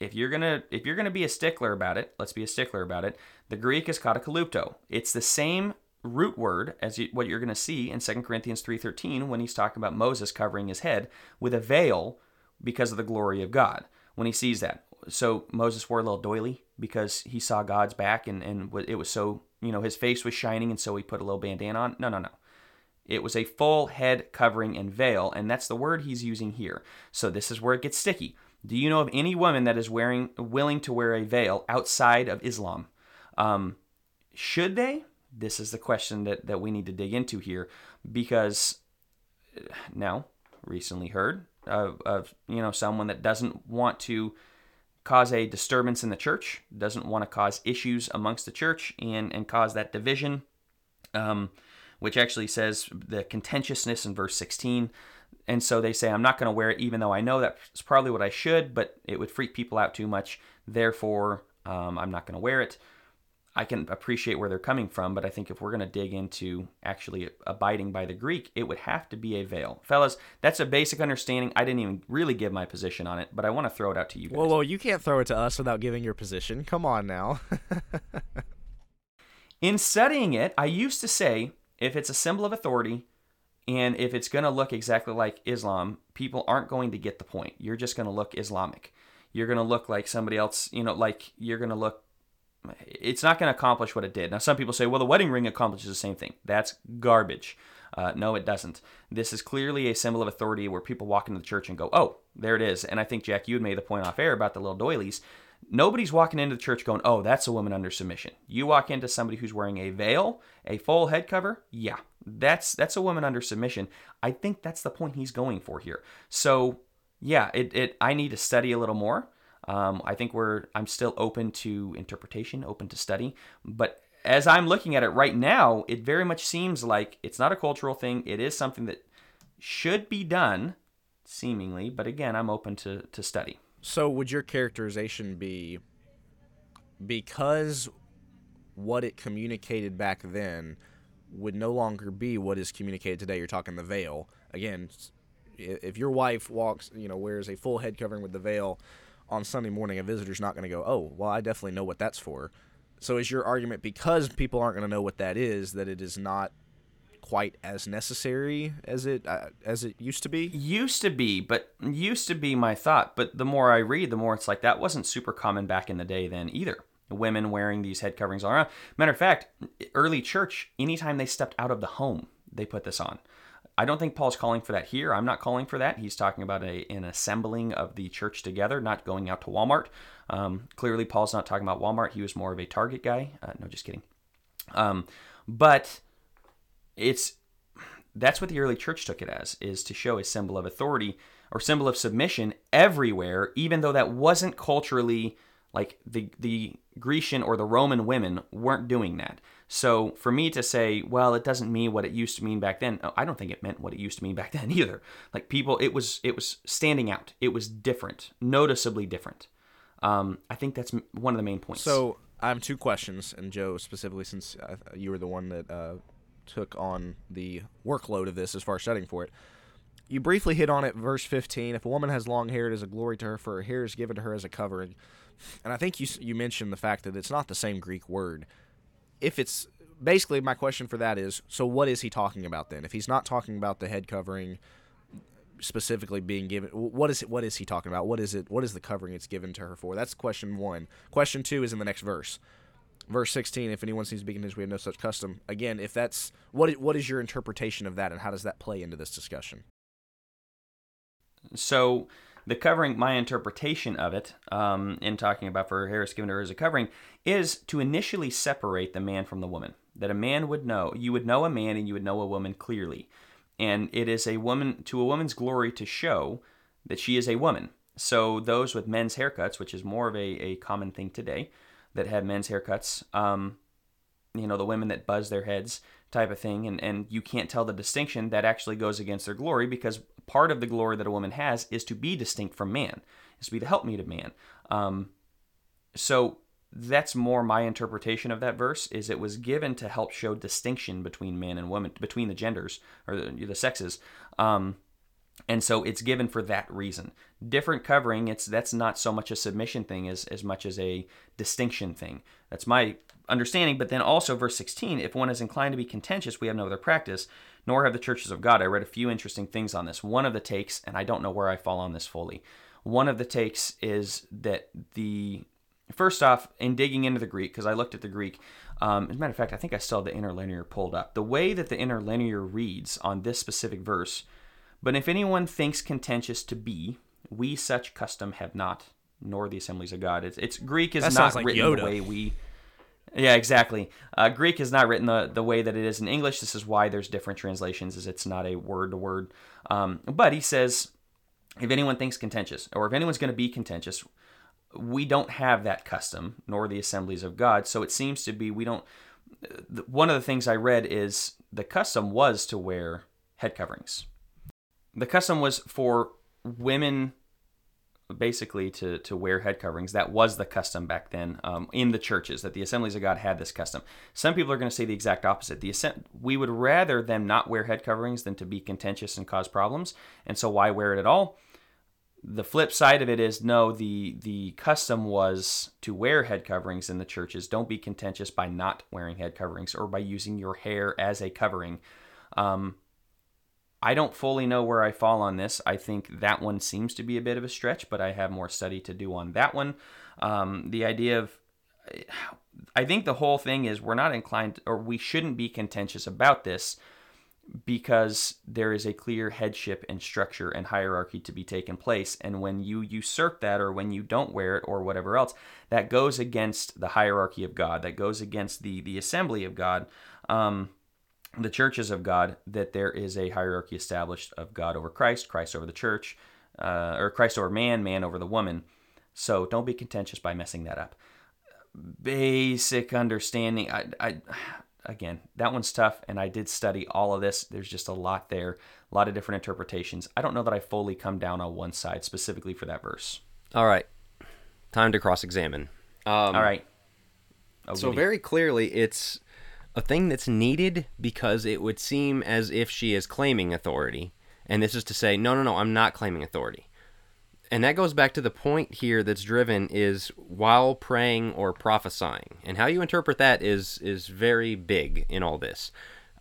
If you're gonna if you're gonna be a stickler about it, let's be a stickler about it. The Greek is katakalupto. It's the same root word as you, what you're going to see in 2 Corinthians 3:13 when he's talking about Moses covering his head with a veil because of the glory of God. When he sees that. So Moses wore a little doily because he saw God's back and and it was so, you know, his face was shining and so he put a little bandana on. No, no, no. It was a full head covering and veil, and that's the word he's using here. So this is where it gets sticky. Do you know of any woman that is wearing willing to wear a veil outside of Islam? Um, should they? This is the question that, that we need to dig into here because uh, now recently heard of, you know someone that doesn't want to cause a disturbance in the church, doesn't want to cause issues amongst the church and and cause that division. Um, which actually says the contentiousness in verse 16. And so they say, I'm not going to wear it, even though I know that's probably what I should, but it would freak people out too much. Therefore, um, I'm not going to wear it. I can appreciate where they're coming from, but I think if we're going to dig into actually abiding by the Greek, it would have to be a veil. Fellas, that's a basic understanding. I didn't even really give my position on it, but I want to throw it out to you guys.
Well, well, you can't throw it to us without giving your position. Come on now.
In studying it, I used to say if it's a symbol of authority and if it's going to look exactly like Islam, people aren't going to get the point. You're just going to look Islamic. You're going to look like somebody else, you know, like you're going to look it's not going to accomplish what it did. Now, some people say, well, the wedding ring accomplishes the same thing. That's garbage. Uh, no, it doesn't. This is clearly a symbol of authority where people walk into the church and go, oh, there it is. And I think, Jack, you had made the point off air about the little doilies. Nobody's walking into the church going, oh, that's a woman under submission. You walk into somebody who's wearing a veil, a full head cover, yeah, that's that's a woman under submission. I think that's the point he's going for here. So yeah, it, it I need to study a little more. Um, I think we're I'm still open to interpretation, open to study, but as I'm looking at it right now, it very much seems like it's not a cultural thing. It is something that should be done, seemingly, but again, I'm open to, to study.
So, would your characterization be because what it communicated back then would no longer be what is communicated today? You're talking the veil. Again, if your wife walks, you know, wears a full head covering with the veil on Sunday morning, a visitor's not going to go, oh, well, I definitely know what that's for. So is your argument because people aren't going to know what that is that it is not quite as necessary as it uh, as it used to be?
Used to be, but used to be my thought. But the more I read, the more it's like that wasn't super common back in the day then either. Women wearing these head coverings all around. Matter of fact, early church, anytime they stepped out of the home, they put this on. I don't think Paul's calling for that here. I'm not calling for that. He's talking about a, an assembling of the church together, not going out to Walmart. Um, clearly, Paul's not talking about Walmart. He was more of a Target guy. Uh, no, just kidding. Um, but it's that's what the early church took it as is to show a symbol of authority or symbol of submission everywhere, even though that wasn't culturally like the the Grecian or the Roman women weren't doing that. So for me to say, well, it doesn't mean what it used to mean back then, I don't think it meant what it used to mean back then either. Like people, it was it was standing out. It was different, noticeably different. Um, I think that's one of the main points.
So I have two questions, and Joe specifically, since you were the one that uh, took on the workload of this as far as studying for it. You briefly hit on it, verse 15. If a woman has long hair, it is a glory to her, for her hair is given to her as a covering. And I think you you mentioned the fact that it's not the same Greek word if it's basically my question for that is so what is he talking about then? If he's not talking about the head covering specifically being given what is it what is he talking about? What is it what is the covering it's given to her for? That's question one. Question two is in the next verse. Verse 16 if anyone sees beacon we have no such custom. Again if that's what what is your interpretation of that and how does that play into this discussion?
So the covering, my interpretation of it, um, in talking about for Harris given to her as a covering, is to initially separate the man from the woman. That a man would know, you would know a man and you would know a woman clearly. And it is a woman, to a woman's glory to show that she is a woman. So those with men's haircuts, which is more of a, a common thing today, that have men's haircuts, um, you know, the women that buzz their heads type of thing, and, and you can't tell the distinction, that actually goes against their glory because part of the glory that a woman has is to be distinct from man, is to be the helpmeet of man. Um, so that's more my interpretation of that verse is it was given to help show distinction between man and woman between the genders or the, the sexes. Um, and so it's given for that reason. Different covering it's that's not so much a submission thing as as much as a distinction thing. That's my understanding but then also verse 16 if one is inclined to be contentious we have no other practice nor have the churches of God. I read a few interesting things on this. One of the takes, and I don't know where I fall on this fully, one of the takes is that the first off, in digging into the Greek, because I looked at the Greek, um, as a matter of fact, I think I still have the interlinear pulled up. The way that the interlinear reads on this specific verse, but if anyone thinks contentious to be, we such custom have not, nor the assemblies of God. It's, it's Greek is that not like written Yoda. the way we yeah, exactly. Uh, Greek is not written the, the way that it is in English. This is why there's different translations, is it's not a word to word. Um, but he says, if anyone thinks contentious, or if anyone's going to be contentious, we don't have that custom, nor the assemblies of God. So it seems to be we don't. One of the things I read is the custom was to wear head coverings. The custom was for women basically to, to wear head coverings. That was the custom back then um, in the churches, that the Assemblies of God had this custom. Some people are going to say the exact opposite. The We would rather them not wear head coverings than to be contentious and cause problems. And so why wear it at all? The flip side of it is no, the, the custom was to wear head coverings in the churches. Don't be contentious by not wearing head coverings or by using your hair as a covering. Um, I don't fully know where I fall on this. I think that one seems to be a bit of a stretch, but I have more study to do on that one. Um, the idea of I think the whole thing is we're not inclined or we shouldn't be contentious about this because there is a clear headship and structure and hierarchy to be taken place. And when you usurp that or when you don't wear it or whatever else, that goes against the hierarchy of God, that goes against the, the assembly of God, um, the churches of God, that there is a hierarchy established of God over Christ, Christ over the church, uh, or Christ over man, man over the woman. So don't be contentious by messing that up. Basic understanding. I, I again, that one's tough, and I did study all of this. There's just a lot there, a lot of different interpretations. I don't know that I fully come down on one side specifically for that verse.
All right, time to cross-examine.
Um, all right.
Oh, so very clearly, it's a thing that's needed because it would seem as if she is claiming authority, and this is to say, no, no, no, I'm not claiming authority. And that goes back to the point here that's driven is while praying or prophesying. And how you interpret that is is very big in all this.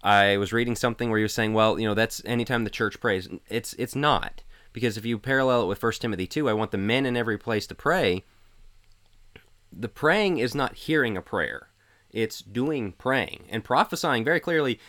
I was reading something where you're saying well you know that's anytime the church prays. It's it's not. Because if you parallel it with 1 timothy 2 i want the men in every place to pray. The praying is not hearing a prayer it's doing praying and prophesying very clearly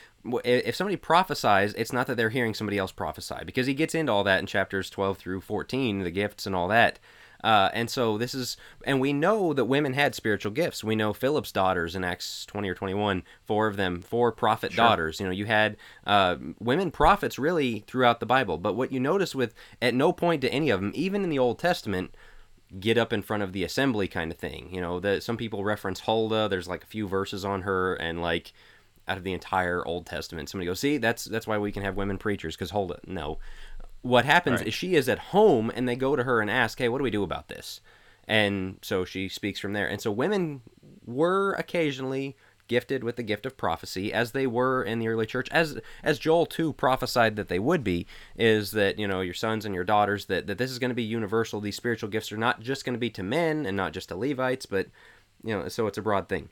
if somebody prophesies, it's not that they're hearing somebody else prophesy because he gets into all that in chapters 12 through 14, the gifts and all that. Uh, and so this is, and we know that women had spiritual gifts. We know Philip's daughters in Acts 20 or 21, four of them, four prophet sure. daughters. You know, you had uh, women prophets really throughout the Bible. But what you notice with, at no point to any of them, even in the Old Testament, get up in front of the assembly kind of thing. You know, that some people reference Huldah. There's like a few verses on her, and like out of the entire Old Testament. Somebody goes, see, that's that's why we can have women preachers because hold it, no. What happens right. is she is at home and they go to her and ask, hey, what do we do about this? And so she speaks from there. And so women were occasionally gifted with the gift of prophecy as they were in the early church as as Joel too prophesied that they would be is that you know your sons and your daughters that that this is going to be universal these spiritual gifts are not just going to be to men and not just to Levites but you know so it's a broad thing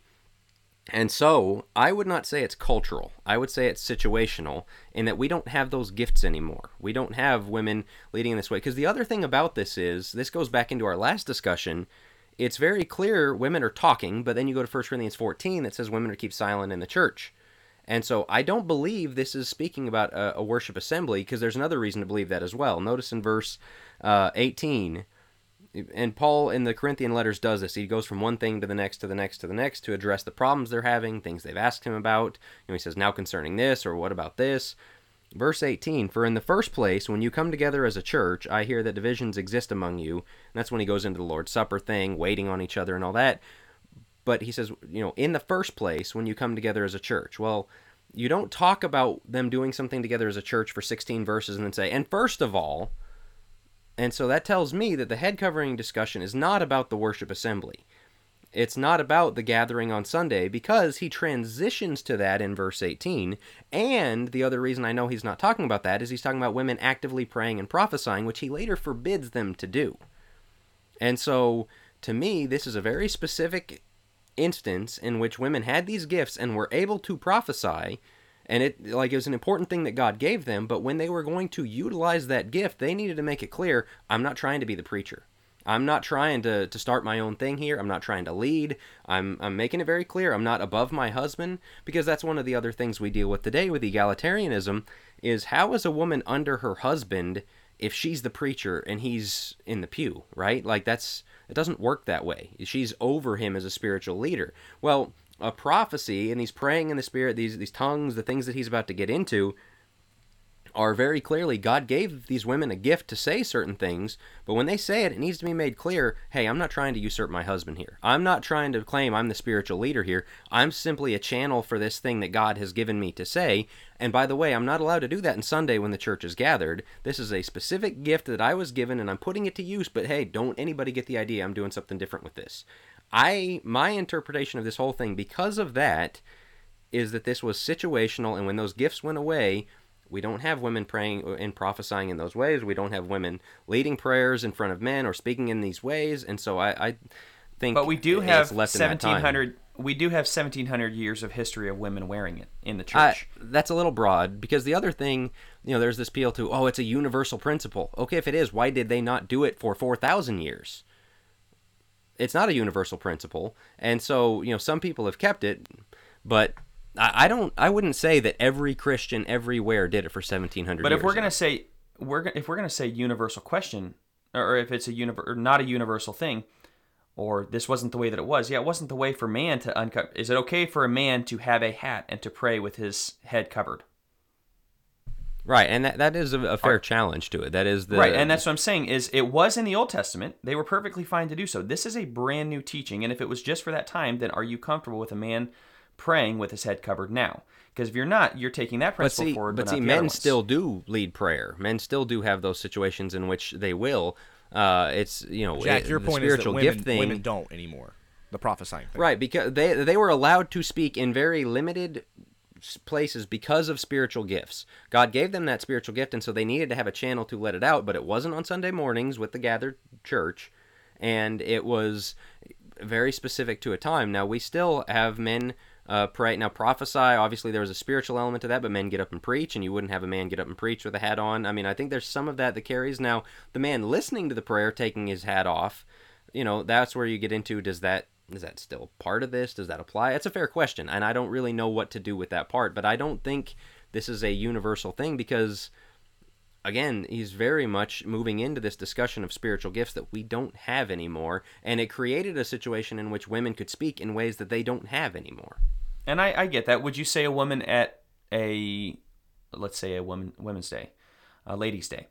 and so, I would not say it's cultural. I would say it's situational in that we don't have those gifts anymore. We don't have women leading in this way. Because the other thing about this is, this goes back into our last discussion. It's very clear women are talking, but then you go to 1 Corinthians 14 that says women are keep silent in the church. And so I don't believe this is speaking about a, a worship assembly because there's another reason to believe that as well. Notice in verse uh, 18 and Paul in the Corinthian letters does this. He goes from one thing to the next to the next to the next to address the problems they're having, things they've asked him about. You know, he says, "Now concerning this," or "What about this?" Verse 18, For in the first place, when you come together as a church, I hear that divisions exist among you. And that's when he goes into the Lord's Supper thing, waiting on each other and all that. But he says, you know, in the first place, when you come together as a church. Well, you don't talk about them doing something together as a church for 16 verses and then say, and first of all, and so that tells me that the head covering discussion is not about the worship assembly. It's not about the gathering on Sunday because he transitions to that in verse 18. And the other reason I know he's not talking about that is he's talking about women actively praying and prophesying, which he later forbids them to do. And so to me, this is a very specific instance in which women had these gifts and were able to prophesy and it like it was an important thing that God gave them, but when they were going to utilize that gift, they needed to make it clear, I'm not trying to be the preacher. I'm not trying to, to start my own thing here. I'm not trying to lead. I'm, I'm making it very clear I'm not above my husband because that's one of the other things we deal with today with egalitarianism is how is a woman under her husband if she's the preacher and he's in the pew, right? Like that's it doesn't work that way. She's over him as a spiritual leader. Well, a prophecy and he's praying in the spirit these these tongues the things that he's about to get into are very clearly God gave these women a gift to say certain things, but when they say it, it needs to be made clear hey, I'm not trying to usurp my husband here. I'm not trying to claim I'm the spiritual leader here. I'm simply a channel for this thing that God has given me to say. And by the way, I'm not allowed to do that on Sunday when the church is gathered. This is a specific gift that I was given and I'm putting it to use, but hey, don't anybody get the idea I'm doing something different with this. I my interpretation of this whole thing because of that is that this was situational and when those gifts went away we don't have women praying uh, and prophesying in those ways. We don't have women leading prayers in front of men or speaking in these ways. And so i, I think
but we do have 1700 we do have 1700 years of history of women wearing it in the church.
I, that's a little broad because the other thing you know there's this appeal to oh it's a universal principle. Okay if it is why did they not do it for 4000 years? It's not a universal principle, and so you know some people have kept it, but I, I don't. I wouldn't say that every Christian everywhere did it for seventeen hundred.
But if we're gonna say we're if we're gonna say universal question, or if it's a univer- or not a universal thing, or this wasn't the way that it was. Yeah, it wasn't the way for man to uncover. Is it okay for a man to have a hat and to pray with his head covered?
Right, and that, that is a, a fair Are, challenge to it. That is the
right, and that's what I'm saying. Is it was in the Old Testament? They were perfectly fine to do so. This is a brand new teaching, and if it was just for that time, then are you comfortable with a man praying with his head covered now? Because if you're not, you're taking that principle
but see,
forward.
But,
but
see, men still do lead prayer. Men still do have those situations in which they will. Uh, it's you know,
Jack,
it,
your point
is that
women,
thing,
women don't anymore. The prophesying thing.
Right, because they they were allowed to speak in very limited places because of spiritual gifts. God gave them that spiritual gift, and so they needed to have a channel to let it out. But it wasn't on Sunday mornings with the gathered church, and it was very specific to a time. Now we still have men uh, pray. Now prophesy. Obviously, there was a spiritual element to that, but men get up and preach, and you wouldn't have a man get up and preach with a hat on. I mean, I think there's some of that that carries. Now the man listening to the prayer, taking his hat off, you know, that's where you get into. Does that is that still part of this? Does that apply? It's a fair question, and I don't really know what to do with that part. But I don't think this is a universal thing because, again, he's very much moving into this discussion of spiritual gifts that we don't have anymore, and it created a situation in which women could speak in ways that they don't have anymore.
And I, I get that. Would you say a woman at a, let's say a woman Women's Day, a Ladies' Day,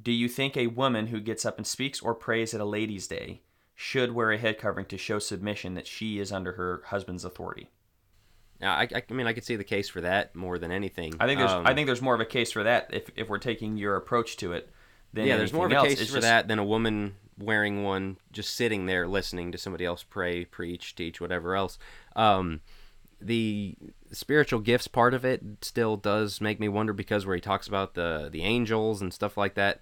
do you think a woman who gets up and speaks or prays at a Ladies' Day should wear a head covering to show submission that she is under her husband's authority.
Now, I, I mean, I could see the case for that more than anything.
I think there's, um, I think there's more of a case for that if, if we're taking your approach to it.
yeah, there's more of a
else.
case
it's
for
just,
that than a woman wearing one just sitting there listening to somebody else pray, preach, teach, whatever else. Um, the spiritual gifts part of it still does make me wonder because where he talks about the the angels and stuff like that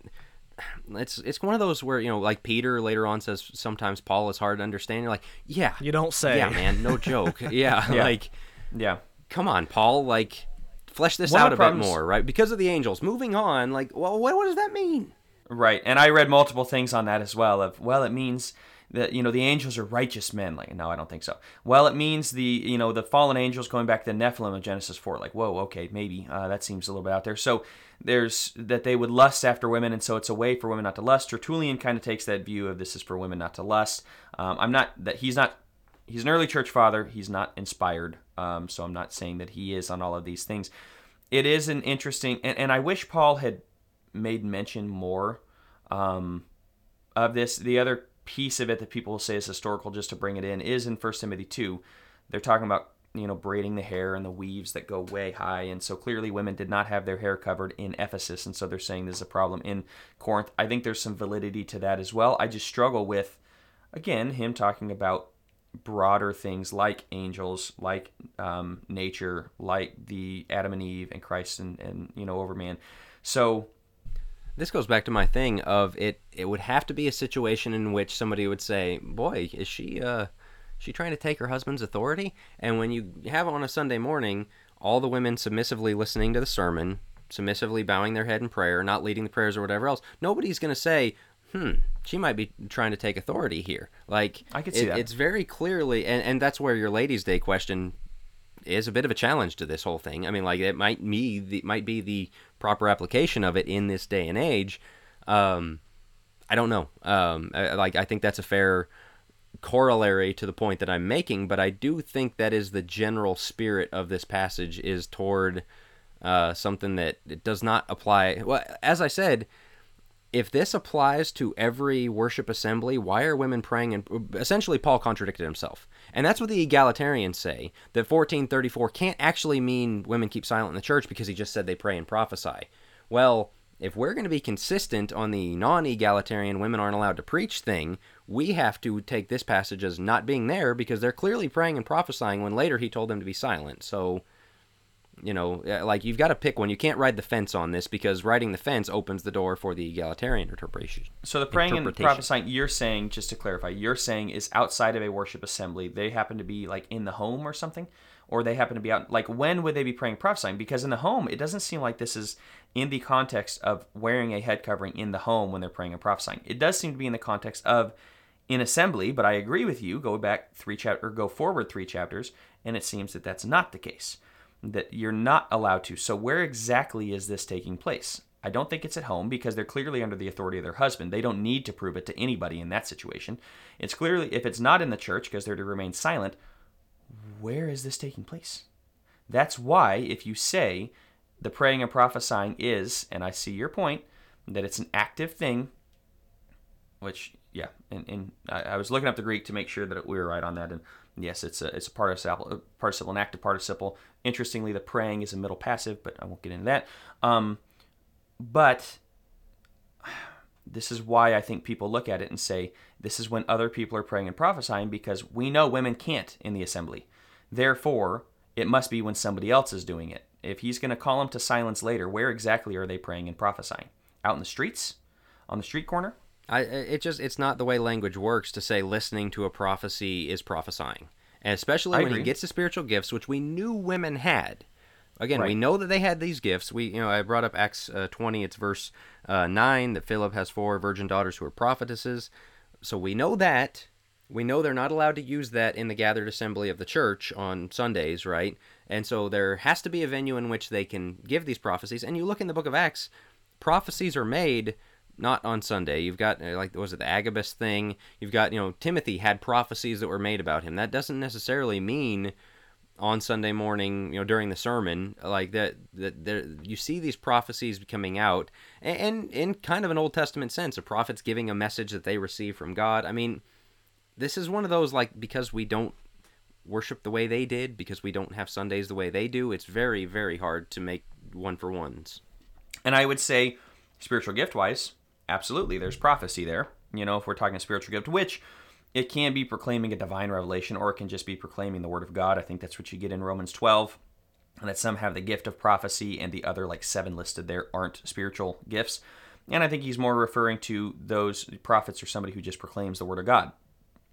it's it's one of those where you know like Peter later on says sometimes Paul is hard to understand. You're like, yeah,
you don't say,
yeah, man, no joke, yeah,
yeah.
like,
yeah,
come on, Paul, like, flesh this one out a bit more, right? Because of the angels. Moving on, like, well, what, what does that mean?
Right, and I read multiple things on that as well. Of well, it means that you know the angels are righteous men. Like, no, I don't think so. Well, it means the you know the fallen angels going back to the Nephilim of Genesis four. Like, whoa, okay, maybe uh, that seems a little bit out there. So there's that they would lust after women, and so it's a way for women not to lust. Tertullian kind of takes that view of this is for women not to lust. Um, I'm not that he's not he's an early church father. He's not inspired, um, so I'm not saying that he is on all of these things. It is an interesting, and, and I wish Paul had made mention more um, of this. The other piece of it that people will say is historical, just to bring it in, is in First Timothy two. They're talking about you know, braiding the hair and the weaves that go way high. And so clearly women did not have their hair covered in Ephesus. And so they're saying this is a problem in Corinth. I think there's some validity to that as well. I just struggle with, again, him talking about broader things like angels, like um, nature, like the Adam and Eve and Christ and, and, you know, Overman. So
this goes back to my thing of it it would have to be a situation in which somebody would say boy is she uh she trying to take her husband's authority? And when you have on a Sunday morning all the women submissively listening to the sermon, submissively bowing their head in prayer, not leading the prayers or whatever else, nobody's going to say, hmm, she might be trying to take authority here. Like,
I could see
it,
that.
It's very clearly, and, and that's where your Ladies' Day question is a bit of a challenge to this whole thing. I mean, like, it might be the, might be the proper application of it in this day and age. Um, I don't know. Um, I, like, I think that's a fair corollary to the point that I'm making, but I do think that is the general spirit of this passage is toward uh, something that it does not apply. Well, as I said, if this applies to every worship assembly, why are women praying? And essentially, Paul contradicted himself, and that's what the egalitarians say. That 1434 can't actually mean women keep silent in the church because he just said they pray and prophesy. Well, if we're going to be consistent on the non egalitarian women aren't allowed to preach thing, we have to take this passage as not being there because they're clearly praying and prophesying when later he told them to be silent. So, you know, uh, like you've got to pick one. You can't ride the fence on this because riding the fence opens the door for the egalitarian interpretation.
So the praying and prophesying, you're saying, just to clarify, you're saying is outside of a worship assembly. They happen to be like in the home or something? or they happen to be out like when would they be praying prophesying because in the home it doesn't seem like this is in the context of wearing a head covering in the home when they're praying and prophesying it does seem to be in the context of in assembly, but I agree with you. Go back three chapter or go forward three chapters, and it seems that that's not the case. That you're not allowed to. So where exactly is this taking place? I don't think it's at home because they're clearly under the authority of their husband. They don't need to prove it to anybody in that situation. It's clearly if it's not in the church because they're to remain silent, where is this taking place? That's why if you say the praying and prophesying is, and I see your point, that it's an active thing, which yeah, and, and I, I, was looking up the Greek to make sure that we were right on that, and yes, it's a it's a participle, participle, an active participle. Interestingly, the praying is a middle passive, but I won't get into that. Um, but this is why I think people look at it and say this is when other people are praying and prophesying because we know women can't in the assembly. Therefore, it must be when somebody else is doing it. If he's going to call them to silence later, where exactly are they praying and prophesying? Out in the streets? On the street corner?
I, it just it's not the way language works to say listening to a prophecy is prophesying, and especially I when agree. he gets the spiritual gifts, which we knew women had. Again, right. we know that they had these gifts. We, you know, I brought up Acts uh, 20. It's verse uh, nine that Philip has four virgin daughters who are prophetesses. So we know that. We know they're not allowed to use that in the gathered assembly of the church on Sundays, right? And so there has to be a venue in which they can give these prophecies. And you look in the book of Acts, prophecies are made not on Sunday. You've got uh, like was it the Agabus thing? You've got you know Timothy had prophecies that were made about him. That doesn't necessarily mean on Sunday morning, you know, during the sermon, like that, that there, you see these prophecies coming out, and, and in kind of an Old Testament sense, a prophet's giving a message that they receive from God. I mean, this is one of those like because we don't worship the way they did, because we don't have Sundays the way they do. It's very, very hard to make one for ones.
And I would say, spiritual gift wise, absolutely, there's prophecy there. You know, if we're talking a spiritual gift, which it can be proclaiming a divine revelation or it can just be proclaiming the word of God. I think that's what you get in Romans 12. And that some have the gift of prophecy and the other, like seven listed there, aren't spiritual gifts. And I think he's more referring to those prophets or somebody who just proclaims the word of God.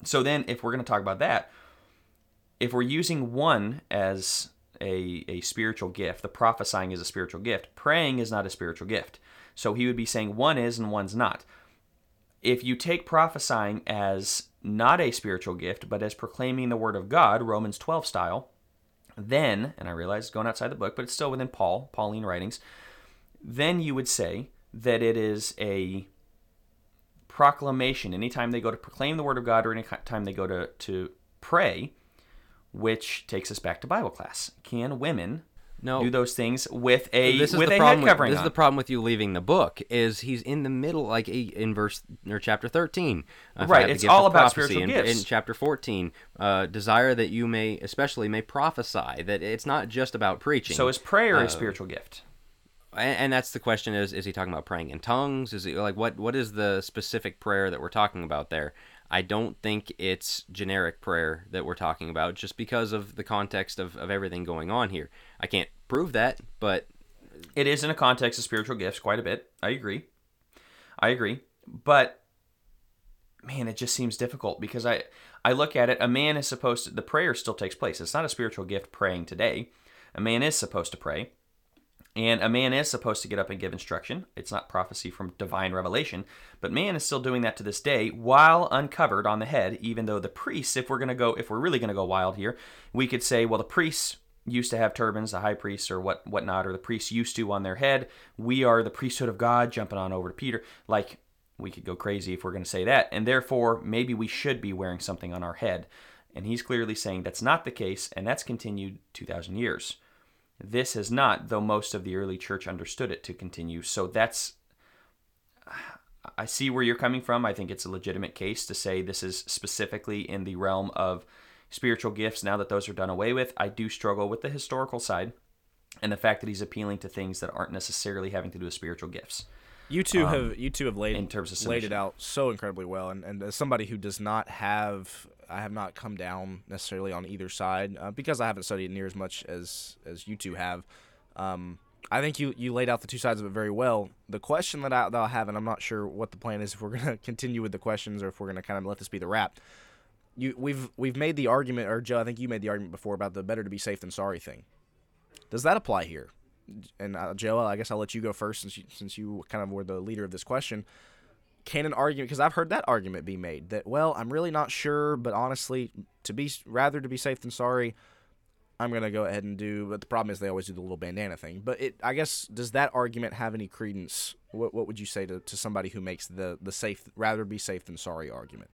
So then, if we're going to talk about that, if we're using one as a, a spiritual gift, the prophesying is a spiritual gift, praying is not a spiritual gift. So he would be saying one is and one's not. If you take prophesying as not a spiritual gift, but as proclaiming the word of God, Romans 12 style, then, and I realize it's going outside the book, but it's still within Paul, Pauline writings, then you would say that it is a proclamation. Anytime they go to proclaim the word of God or anytime they go to, to pray, which takes us back to Bible class. Can women no. do those things with a this is with the a
problem
head covering.
With, this on. is the problem with you leaving the book is he's in the middle, like in verse or chapter thirteen.
Right, it's all about spiritual
in,
gifts.
In chapter fourteen, uh, desire that you may, especially may prophesy. That it's not just about preaching.
So is prayer uh, a spiritual gift?
And, and that's the question: is is he talking about praying in tongues? Is he like what what is the specific prayer that we're talking about there? I don't think it's generic prayer that we're talking about just because of the context of, of everything going on here. I can't prove that, but.
It is in a context of spiritual gifts quite a bit. I agree. I agree. But man, it just seems difficult because I I look at it. A man is supposed to. The prayer still takes place. It's not a spiritual gift praying today. A man is supposed to pray. And a man is supposed to get up and give instruction. It's not prophecy from divine revelation, but man is still doing that to this day while uncovered on the head, even though the priests, if we're going to go, if we're really going to go wild here, we could say, well, the priests used to have turbans, the high priests or what whatnot, or the priests used to on their head. We are the priesthood of God, jumping on over to Peter. Like, we could go crazy if we're going to say that. And therefore, maybe we should be wearing something on our head. And he's clearly saying that's not the case, and that's continued 2,000 years. This has not, though most of the early church understood it to continue. So that's. I see where you're coming from. I think it's a legitimate case to say this is specifically in the realm of spiritual gifts now that those are done away with. I do struggle with the historical side and the fact that he's appealing to things that aren't necessarily having to do with spiritual gifts.
You two um, have you two have laid in terms of laid it out so incredibly well, and, and as somebody who does not have I have not come down necessarily on either side uh, because I haven't studied near as much as as you two have. Um, I think you, you laid out the two sides of it very well. The question that, I, that I'll have, and I'm not sure what the plan is if we're going to continue with the questions or if we're going to kind of let this be the wrap. You we've we've made the argument, or Joe, I think you made the argument before about the better to be safe than sorry thing. Does that apply here? And uh, Joe, I guess I'll let you go first since you, since you kind of were the leader of this question can an argument because I've heard that argument be made that well I'm really not sure but honestly to be rather to be safe than sorry I'm gonna go ahead and do but the problem is they always do the little bandana thing. But it I guess does that argument have any credence? What, what would you say to, to somebody who makes the the safe rather be safe than sorry argument?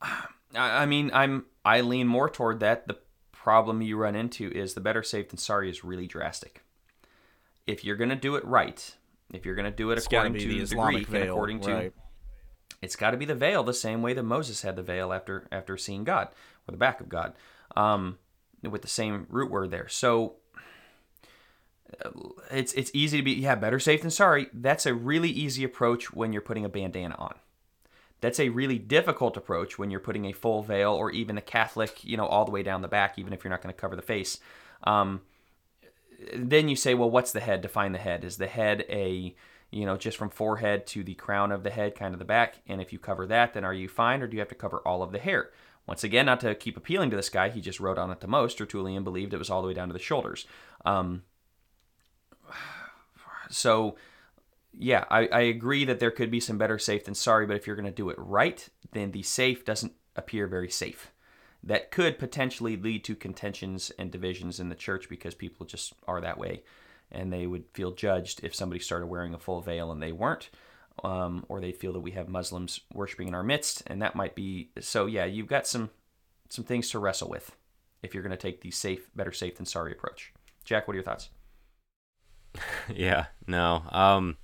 I mean I'm I lean more toward that. The problem you run into is the better safe than sorry is really drastic. If you're gonna do it right if you're going to do it
It's
according to
the Islamic
Greek
veil,
and according to,
right.
it's got to be the veil the same way that Moses had the veil after after seeing God or the back of God, um, with the same root word there. So uh, it's it's easy to be yeah better safe than sorry. That's a really easy approach when you're putting a bandana on. That's a really difficult approach when you're putting a full veil or even a Catholic, you know, all the way down the back, even if you're not going to cover the face. Um, then you say, well, what's the head? Define the head. Is the head a, you know, just from forehead to the crown of the head, kind of the back? And if you cover that, then are you fine, or do you have to cover all of the hair? Once again, not to keep appealing to this guy, he just wrote on it the most. Tertullian believed it was all the way down to the shoulders. Um, so, yeah, I, I agree that there could be some better safe than sorry, but if you're going to do it right, then the safe doesn't appear very safe that could potentially lead to contentions and divisions in the church because people just are that way. And they would feel judged if somebody started wearing a full veil and they weren't um, or they feel that we have muslims worshiping in our midst. And that might be so yeah you've got some some things to wrestle with if you're going to take the safe better safe than sorry approach. Jack what are your thoughts?
Yeah no um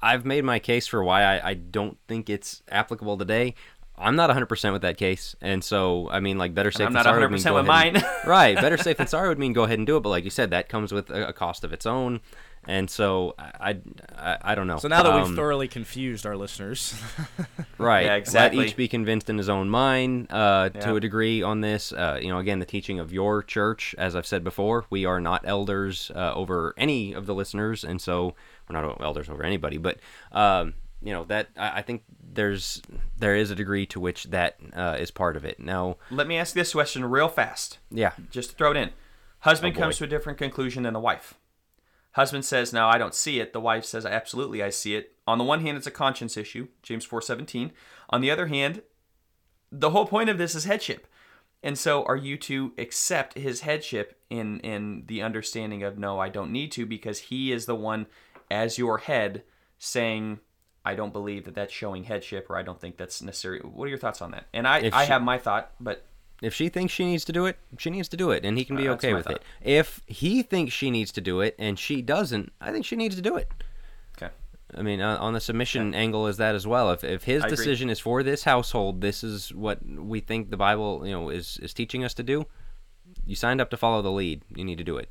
I've made my case for why I, I don't think it's applicable today. I'm not 100% with that case. And so, I mean, like, better safe
I'm
than
not
sorry would mean
100%
go
with
ahead and-
mine.
right. Better safe than sorry would mean go ahead and do it. But like you said, that comes with a, a cost of its own. And so, I, I, I don't know.
So now that we've
Um,
thoroughly confused our listeners,
Right.
Yeah, exactly.
Let each be convinced in his own mind uh,
Yeah.
to a degree on this. Uh, you know, again, the teaching of your church, as I've said before, we are not elders uh, over any of the listeners, and so we're not elders over anybody. But um, you know that I, I think there's there is a degree to which that uh, is part of it. Now,
let me ask this question real fast
yeah,
just to throw it in. Husband
Oh,
comes to a different conclusion than the wife. Husband says, "No, I don't see it." The wife says, "Absolutely, I see it." On the one hand, it's a conscience issue, James 4:17. On the other hand, the whole point of this is headship. And so are you to accept his headship in in the understanding of no, I don't need to because he is the one as your head saying I don't believe that that's showing headship or I don't think that's necessary. What are your thoughts on that? And I
If
I
she-
have my thought, but
if she thinks she needs to do it, she needs to do it, and he can be
Uh,
okay with
thought.
it. If he thinks she needs to do it and she doesn't, I think she needs to do it.
okay.
I mean, uh, on the submission angle is that as well. If, if his
I agree.
decision is for this household, this is what we think the Bible, you know, is is teaching us to do. You signed up to follow the lead. You need to do it.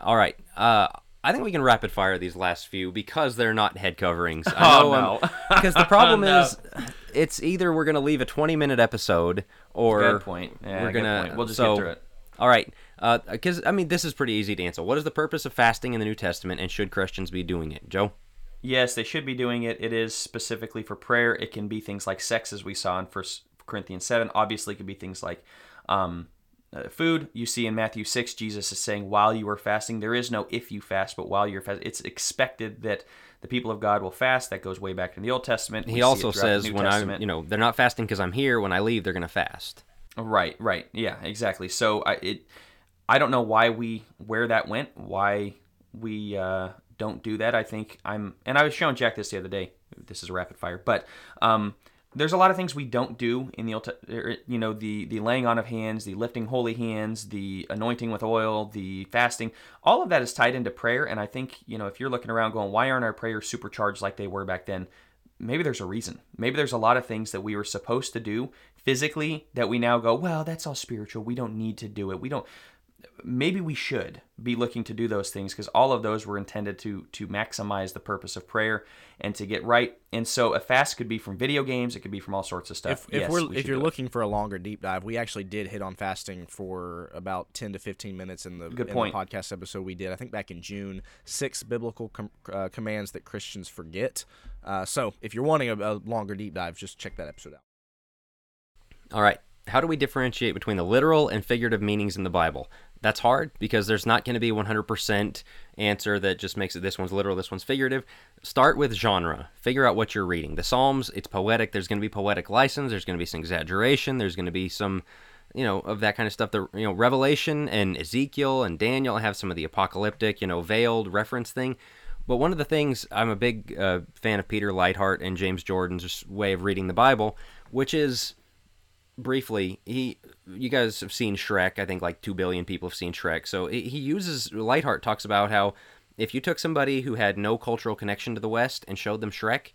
All right. Uh, I think we can rapid fire these last few because they're not head coverings. I
Oh, no.
Because the problem
No.
is, it's either we're going to leave a 20 minute episode or
Good point. Yeah,
we're gonna.
We'll just
so,
get through it.
All right. Because I mean, this is pretty easy to answer. What is the purpose of fasting in the New Testament, and should Christians be doing it, Joe?
Yes, they should be doing it. It is specifically for prayer. It can be things like sex, as we saw in First Corinthians seven. Obviously, it could be things like um, uh, food. You see in Matthew six, Jesus is saying, "While you are fasting, there is no if you fast, but while you're fasting, it's expected that the people of God will fast." That goes way back in the Old Testament. We
He also
it throughout the
says when I'm, you know, they're not fasting because I'm here. When I leave, they're going to fast.
Right, right. Yeah, exactly. So I it I don't know why we where that went, why we uh, don't do that. I think I'm and I was showing Jack this the other day. This is a rapid fire, but um, there's a lot of things we don't do in the Old er, you know the the laying on of hands, the lifting holy hands, the anointing with oil, the fasting. All of that is tied into prayer, and I think you know if you're looking around going, why aren't our prayers supercharged like they were back then? maybe there's a reason. Maybe there's a lot of things that we were supposed to do physically that we now go, well, that's all spiritual. We don't need to do it. We don't. Maybe we should be looking to do those things because all of those were intended to to maximize the purpose of prayer and to get right. And so a fast could be from video games. It could be from all sorts of stuff.
if, if
Yes,
we're
we
if you're
do it.
looking for a longer deep dive, we actually did hit on fasting for about ten to fifteen minutes in the,
Good
in
point.
the podcast episode we did. I think back in June, six biblical com- uh, commands that Christians forget. Uh, so if you're wanting a, a longer deep dive, just check that episode out.
All right. How do we differentiate between the literal and figurative meanings in the Bible? That's hard because there's not going to be 100% answer that just makes it this one's literal, this one's figurative. Start with genre. Figure out what you're reading. The Psalms, it's poetic. There's going to be poetic license. There's going to be some exaggeration. There's going to be some, you know, of that kind of stuff. The you know Revelation and Ezekiel and Daniel have some of the apocalyptic, you know, veiled reference thing. But one of the things I'm a big uh, fan of Peter Leithart and James Jordan's way of reading the Bible, which is briefly he you guys have seen Shrek. I think like two billion people have seen Shrek. So he uses Leithart talks about how if you took somebody who had no cultural connection to the West and showed them Shrek,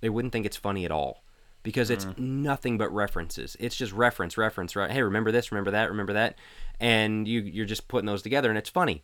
they wouldn't think it's funny at all because it's mm. nothing but references. It's just reference, reference, right? Hey, remember this, remember that, remember that, and you you're just putting those together, and it's funny.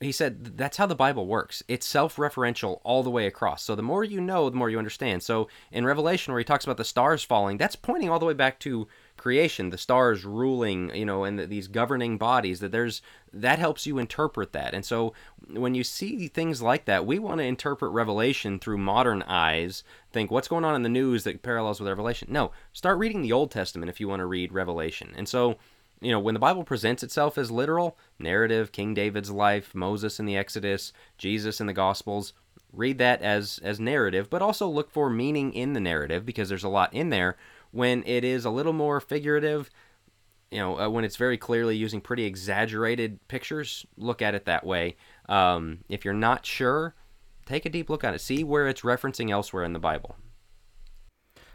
He said that's how the Bible works. It's self-referential all the way across. So the more you know, the more you understand. So in Revelation, where he talks about the stars falling, that's pointing all the way back to creation, the stars ruling, you know, and the, these governing bodies. That there's that helps you interpret that. And so when you see things like that, we want to interpret Revelation through modern eyes. Think what's going on in the news that parallels with Revelation. No, start reading the Old Testament if you want to read Revelation. And so you know, when the Bible presents itself as literal, narrative, King David's life, Moses in the Exodus, Jesus in the Gospels, read that as as narrative, but also look for meaning in the narrative because there's a lot in there. When it is a little more figurative, you know, uh, when it's very clearly using pretty exaggerated pictures, look at it that way. Um, if you're not sure, take a deep look at it. See where it's referencing elsewhere in the Bible.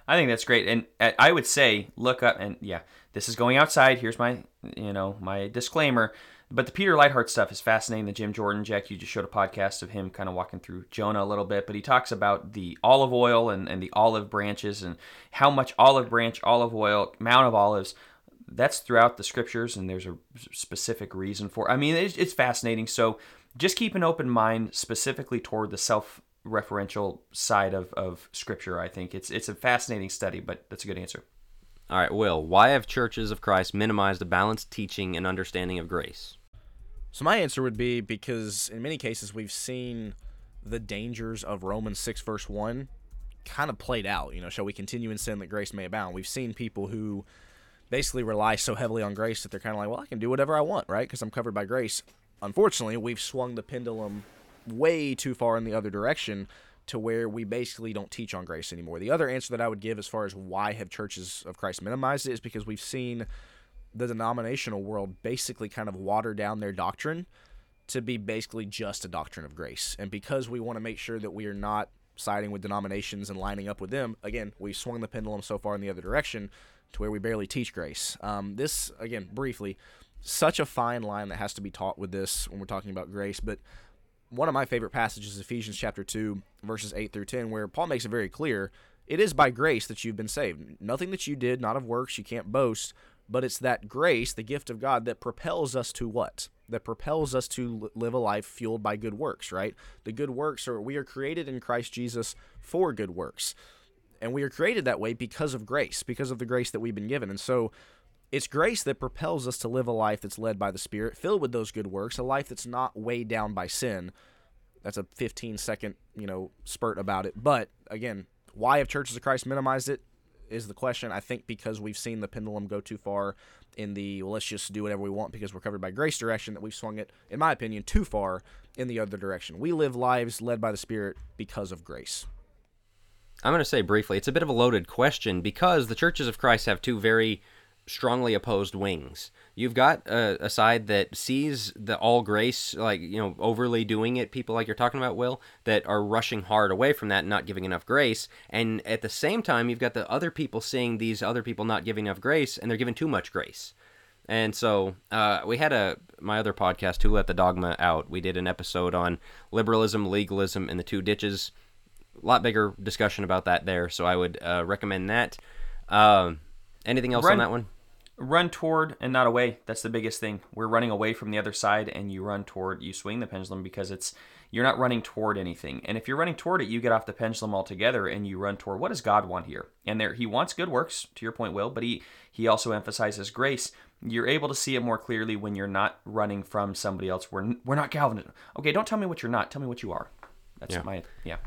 I think that's great, and uh, I would say look up and yeah, this is going outside. Here's my you know my disclaimer. But the Peter Leithart stuff is fascinating. The Jim Jordan, Jack, you just showed a podcast of him kind of walking through Jonah a little bit, but he talks about the olive oil and, and the olive branches and how much olive branch, olive oil, Mount of Olives, that's throughout the scriptures, and there's a specific reason for. I mean, it's, it's fascinating. So just keep an open mind, specifically toward the self referential side of, of scripture. I think it's it's a fascinating study, but that's a good answer.
All right, Will, why have churches of Christ minimized a balanced teaching and understanding of grace?
So my answer would be because in many cases we've seen the dangers of Romans 6 verse 1 kind of played out, you know, shall we continue in sin that grace may abound. We've seen people who basically rely so heavily on grace that they're kind of like, well, I can do whatever I want, right? Because I'm covered by grace. Unfortunately, we've swung the pendulum way too far in the other direction to where we basically don't teach on grace anymore. The other answer that I would give as far as why have churches of Christ minimized it is because we've seen the denominational world basically kind of water down their doctrine to be basically just a doctrine of grace. And because we want to make sure that we are not siding with denominations and lining up with them, again, we swung the pendulum so far in the other direction to where we barely teach grace. Um, this, again, briefly, such a fine line that has to be taught with this when we're talking about grace. But one of my favorite passages is Ephesians chapter 2, verses 8 through 10, where Paul makes it very clear it is by grace that you've been saved. Nothing that you did, not of works, you can't boast, but it's that grace, the gift of God, that propels us to what? That propels us to live a life fueled by good works, right? The good works are, we are created in Christ Jesus for good works. And we are created that way because of grace, because of the grace that we've been given. And so it's grace that propels us to live a life that's led by the Spirit, filled with those good works, a life that's not weighed down by sin. That's a 15 second, you know, spurt about it. But again, why have churches of Christ minimized it is the question. I think because we've seen the pendulum go too far in the well, let's just do whatever we want because we're covered by grace direction that we've swung it, in my opinion, too far in the other direction. We live lives led by the Spirit because of grace.
I'm going to say briefly, it's a bit of a loaded question because the churches of Christ have two very strongly opposed wings. You've got a, a, side that sees the all grace, like, you know, overly doing it, people like you're talking about, Will, that are rushing hard away from that and not giving enough grace. And at the same time, you've got the other people seeing these other people not giving enough grace and they're giving too much grace. And so uh, we had a my other podcast, Who Let the Dogma Out. We did an episode on liberalism, legalism, and the two ditches. A lot bigger discussion about that there, so I would uh, recommend that. Um, anything else on that one?
Run toward and not away. That's the biggest thing. We're running away from the other side, and you run toward. You swing the pendulum because it's you're not running toward anything. And if you're running toward it, you get off the pendulum altogether, and you run toward what does God want here? And there, He wants good works. To your point, Will, but He He also emphasizes grace. You're able to see it more clearly when you're not running from somebody else. We're we're not Calvinism. Okay, don't tell me what you're not. Tell me what you are. That's yeah. my yeah.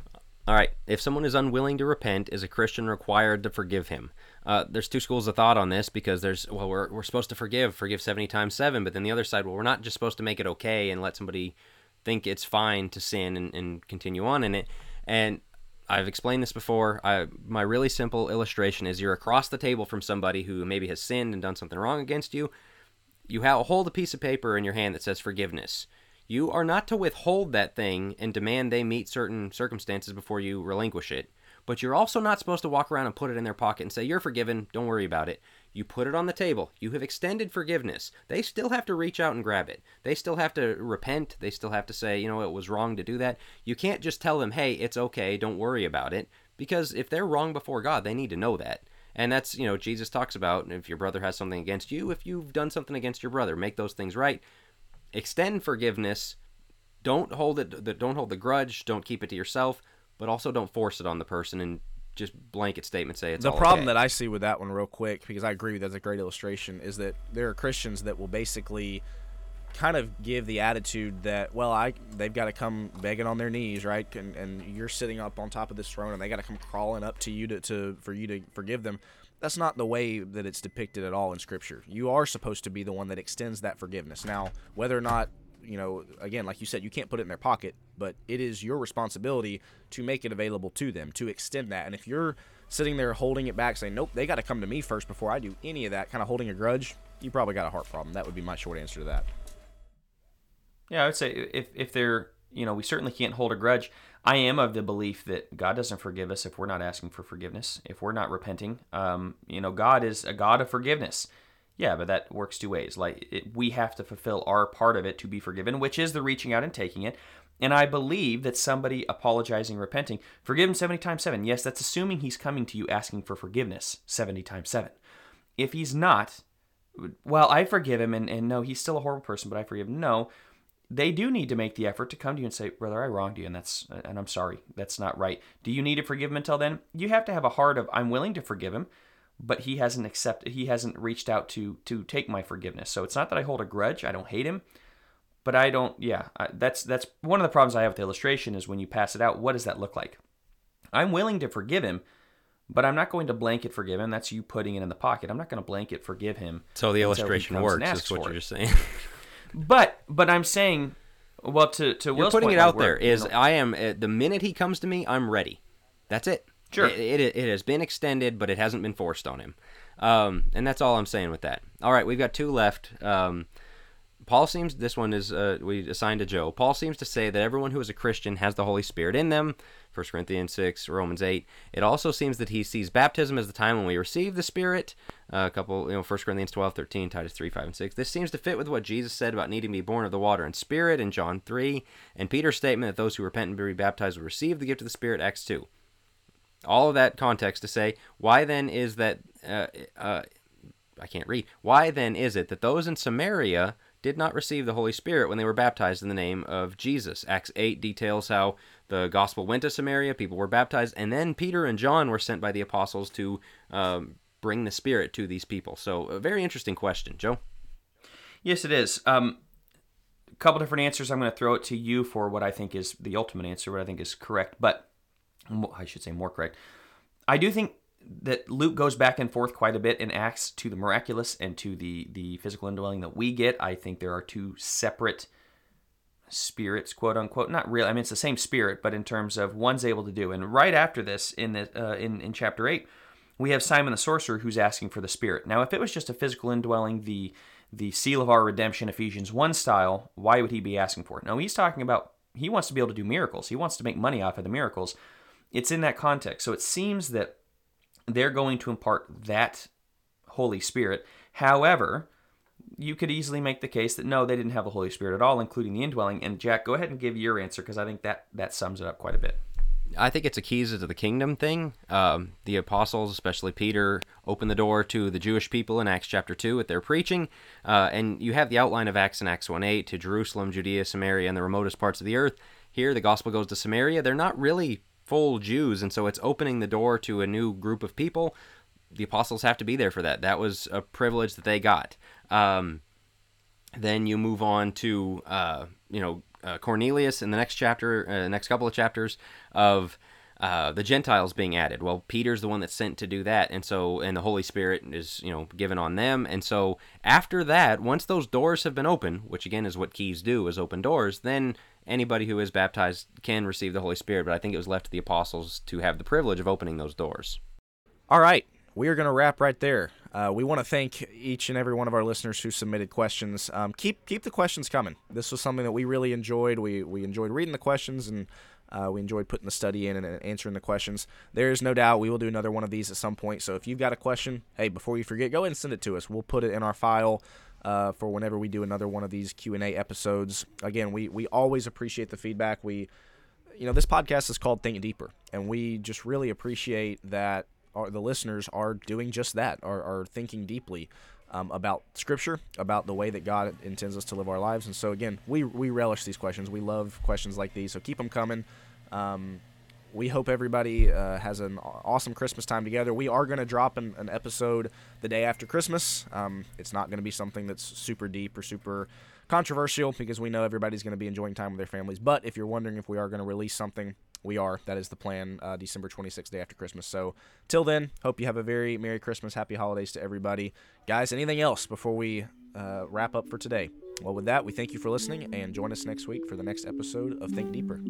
All right. If someone is unwilling to repent, is a Christian required to forgive him? Uh, there's two schools of thought on this because there's, well, we're, we're supposed to forgive, forgive 70 times 7. But then the other side, well, we're not just supposed to make it okay and let somebody think it's fine to sin and, and continue on in it. And I've explained this before. I, my really simple illustration is you're across the table from somebody who maybe has sinned and done something wrong against you. You hold a piece of paper in your hand that says forgiveness. You are not to withhold that thing and demand they meet certain circumstances before you relinquish it. But you're also not supposed to walk around and put it in their pocket and say, You're forgiven, don't worry about it. You put it on the table. You have extended forgiveness. They still have to reach out and grab it. They still have to repent. They still have to say, You know, it was wrong to do that. You can't just tell them, Hey, it's okay, don't worry about it. Because if they're wrong before God, they need to know that. And that's, you know, Jesus talks about if your brother has something against you, if you've done something against your brother, make those things right extend forgiveness. Don't hold it. Don't hold the grudge. Don't keep it to yourself. But also don't force it on the person and just blanket statement say it's
the problem
okay.
that I see with that one real quick because I agree that's a great illustration is that there are Christians that will basically kind of give the attitude that well I they've got to come begging on their knees right? And and you're sitting up on top of this throne and they got to come crawling up to you to, to for you to forgive them. That's not the way that it's depicted at all in scripture. You are supposed to be the one that extends that forgiveness. Now whether or not you know again like you said you can't put it in their pocket but it is your responsibility to make it available to them to extend that and if you're sitting there holding it back saying nope they got to come to me first before i do any of that kind of holding a grudge you probably got a heart problem that would be my short answer to that
yeah i would say if if they're you know we certainly can't hold a grudge I am of the belief that God doesn't forgive us if we're not asking for forgiveness, if we're not repenting. Um, you know, God is a God of forgiveness. Yeah, but that works two ways. Like it, we have to fulfill our part of it to be forgiven, which is the reaching out and taking it. And I believe that somebody apologizing, repenting, forgive him 70 times 7. Yes, that's assuming he's coming to you asking for forgiveness 70 times 7. If he's not, well, I forgive him, and, and no, he's still a horrible person, but I forgive him. No, they do need to make the effort to come to you and say, "Brother, I wronged you, and that's and I'm sorry. That's not right." Do you need to forgive him until then? You have to have a heart of, "I'm willing to forgive him." But he hasn't accepted. He hasn't reached out to to take my forgiveness. So it's not that I hold a grudge. I don't hate him, but I don't. Yeah, I, that's that's one of the problems I have with the illustration is when you pass it out. What does that look like? I'm willing to forgive him, but I'm not going to blanket forgive him. That's you putting it in the pocket. I'm not going to blanket forgive him.
So the illustration works. Is what you're just saying.
But but I'm saying, well, to to
Will's
You're
putting
point,
it out there is you know, I am uh, the minute he comes to me, I'm ready. That's it.
Sure.
It, it, it has been extended, but it hasn't been forced on him. Um, and that's all I'm saying with that. All right, we've got two left. Um, Paul seems this one is uh, we assigned to Joe. Paul seems to say that everyone who is a Christian has the Holy Spirit in them. 1 Corinthians 6, Romans 8. It also seems that he sees baptism as the time when we receive the Spirit. Uh, a couple, you know, 1 Corinthians 12, 13, Titus 3, 5, and 6. This seems to fit with what Jesus said about needing to be born of the water and Spirit in John 3, and Peter's statement that those who repent and be baptized will receive the gift of the Spirit, Acts 2. All of that context to say, why then is that, uh, uh, I can't read, why then is it that those in Samaria did not receive the Holy Spirit when they were baptized in the name of Jesus. Acts 8 details how the gospel went to Samaria, people were baptized, and then Peter and John were sent by the apostles to um, bring the Spirit to these people. So, a very interesting question. Joe?
Yes, it is. Um, a couple different answers. I'm going to throw it to you for what I think is the ultimate answer, what I think is correct, but I should say more correct. I do think that Luke goes back and forth quite a bit in Acts to the miraculous and to the the physical indwelling that we get. I think there are two separate spirits, quote unquote. Not really. I mean, it's the same spirit, but in terms of one's able to do. And right after this, in the uh, in in chapter eight, we have Simon the sorcerer who's asking for the spirit. Now, if it was just a physical indwelling, the the seal of our redemption, Ephesians one style, why would he be asking for it? No, he's talking about he wants to be able to do miracles. He wants to make money off of the miracles. It's in that context. So it seems that they're going to impart that Holy Spirit. However, you could easily make the case that no, they didn't have the Holy Spirit at all, including the indwelling. And Jack, go ahead and give your answer because I think that that sums it up quite a bit.
I think it's a keys to the kingdom thing. Um, the apostles, especially Peter, open the door to the Jewish people in Acts chapter 2 with their preaching. Uh, and you have the outline of Acts in Acts 1 8 to Jerusalem, Judea, Samaria, and the remotest parts of the earth. Here, the gospel goes to Samaria. They're not really full Jews, and so it's opening the door to a new group of people. The apostles have to be there for that. That was a privilege that they got. Um, then you move on to uh, you know uh, Cornelius in the next chapter, uh, next couple of chapters of uh, the Gentiles being added. Well, Peter's the one that's sent to do that, and so and the Holy Spirit is you know given on them, and so after that, once those doors have been open, which again is what keys do, is open doors, then anybody who is baptized can receive the Holy Spirit. But I think it was left to the apostles to have the privilege of opening those doors.
All right, we are going to wrap right there. Uh, we want to thank each and every one of our listeners who submitted questions. Um, keep keep the questions coming. This was something that we really enjoyed. We we enjoyed reading the questions and uh, we enjoyed putting the study in and answering the questions. There is no doubt we will do another one of these at some point. So if you've got a question, hey, before you forget, go ahead and send it to us. We'll put it in our file uh, for whenever we do another one of these Q and A episodes. Again, we we always appreciate the feedback. We, you know, this podcast is called Think Deeper, and we just really appreciate that our, the listeners are doing just that, are, are thinking deeply um, about Scripture, about the way that God intends us to live our lives. And so, again, we, we relish these questions. We love questions like these. So keep them coming. Um, we hope everybody uh, has an awesome Christmas time together. We are going to drop an, an, episode the day after Christmas. Um, it's not going to be something that's super deep or super controversial because we know everybody's going to be enjoying time with their families. But if you're wondering if we are going to release something we are. That is the plan. Uh, December 26th, day after Christmas. So till then, hope you have a very Merry Christmas, Happy Holidays to everybody, guys. Anything else before we uh, wrap up for today? Well, with that, we thank you for listening and join us next week for the next episode of Think Deeper.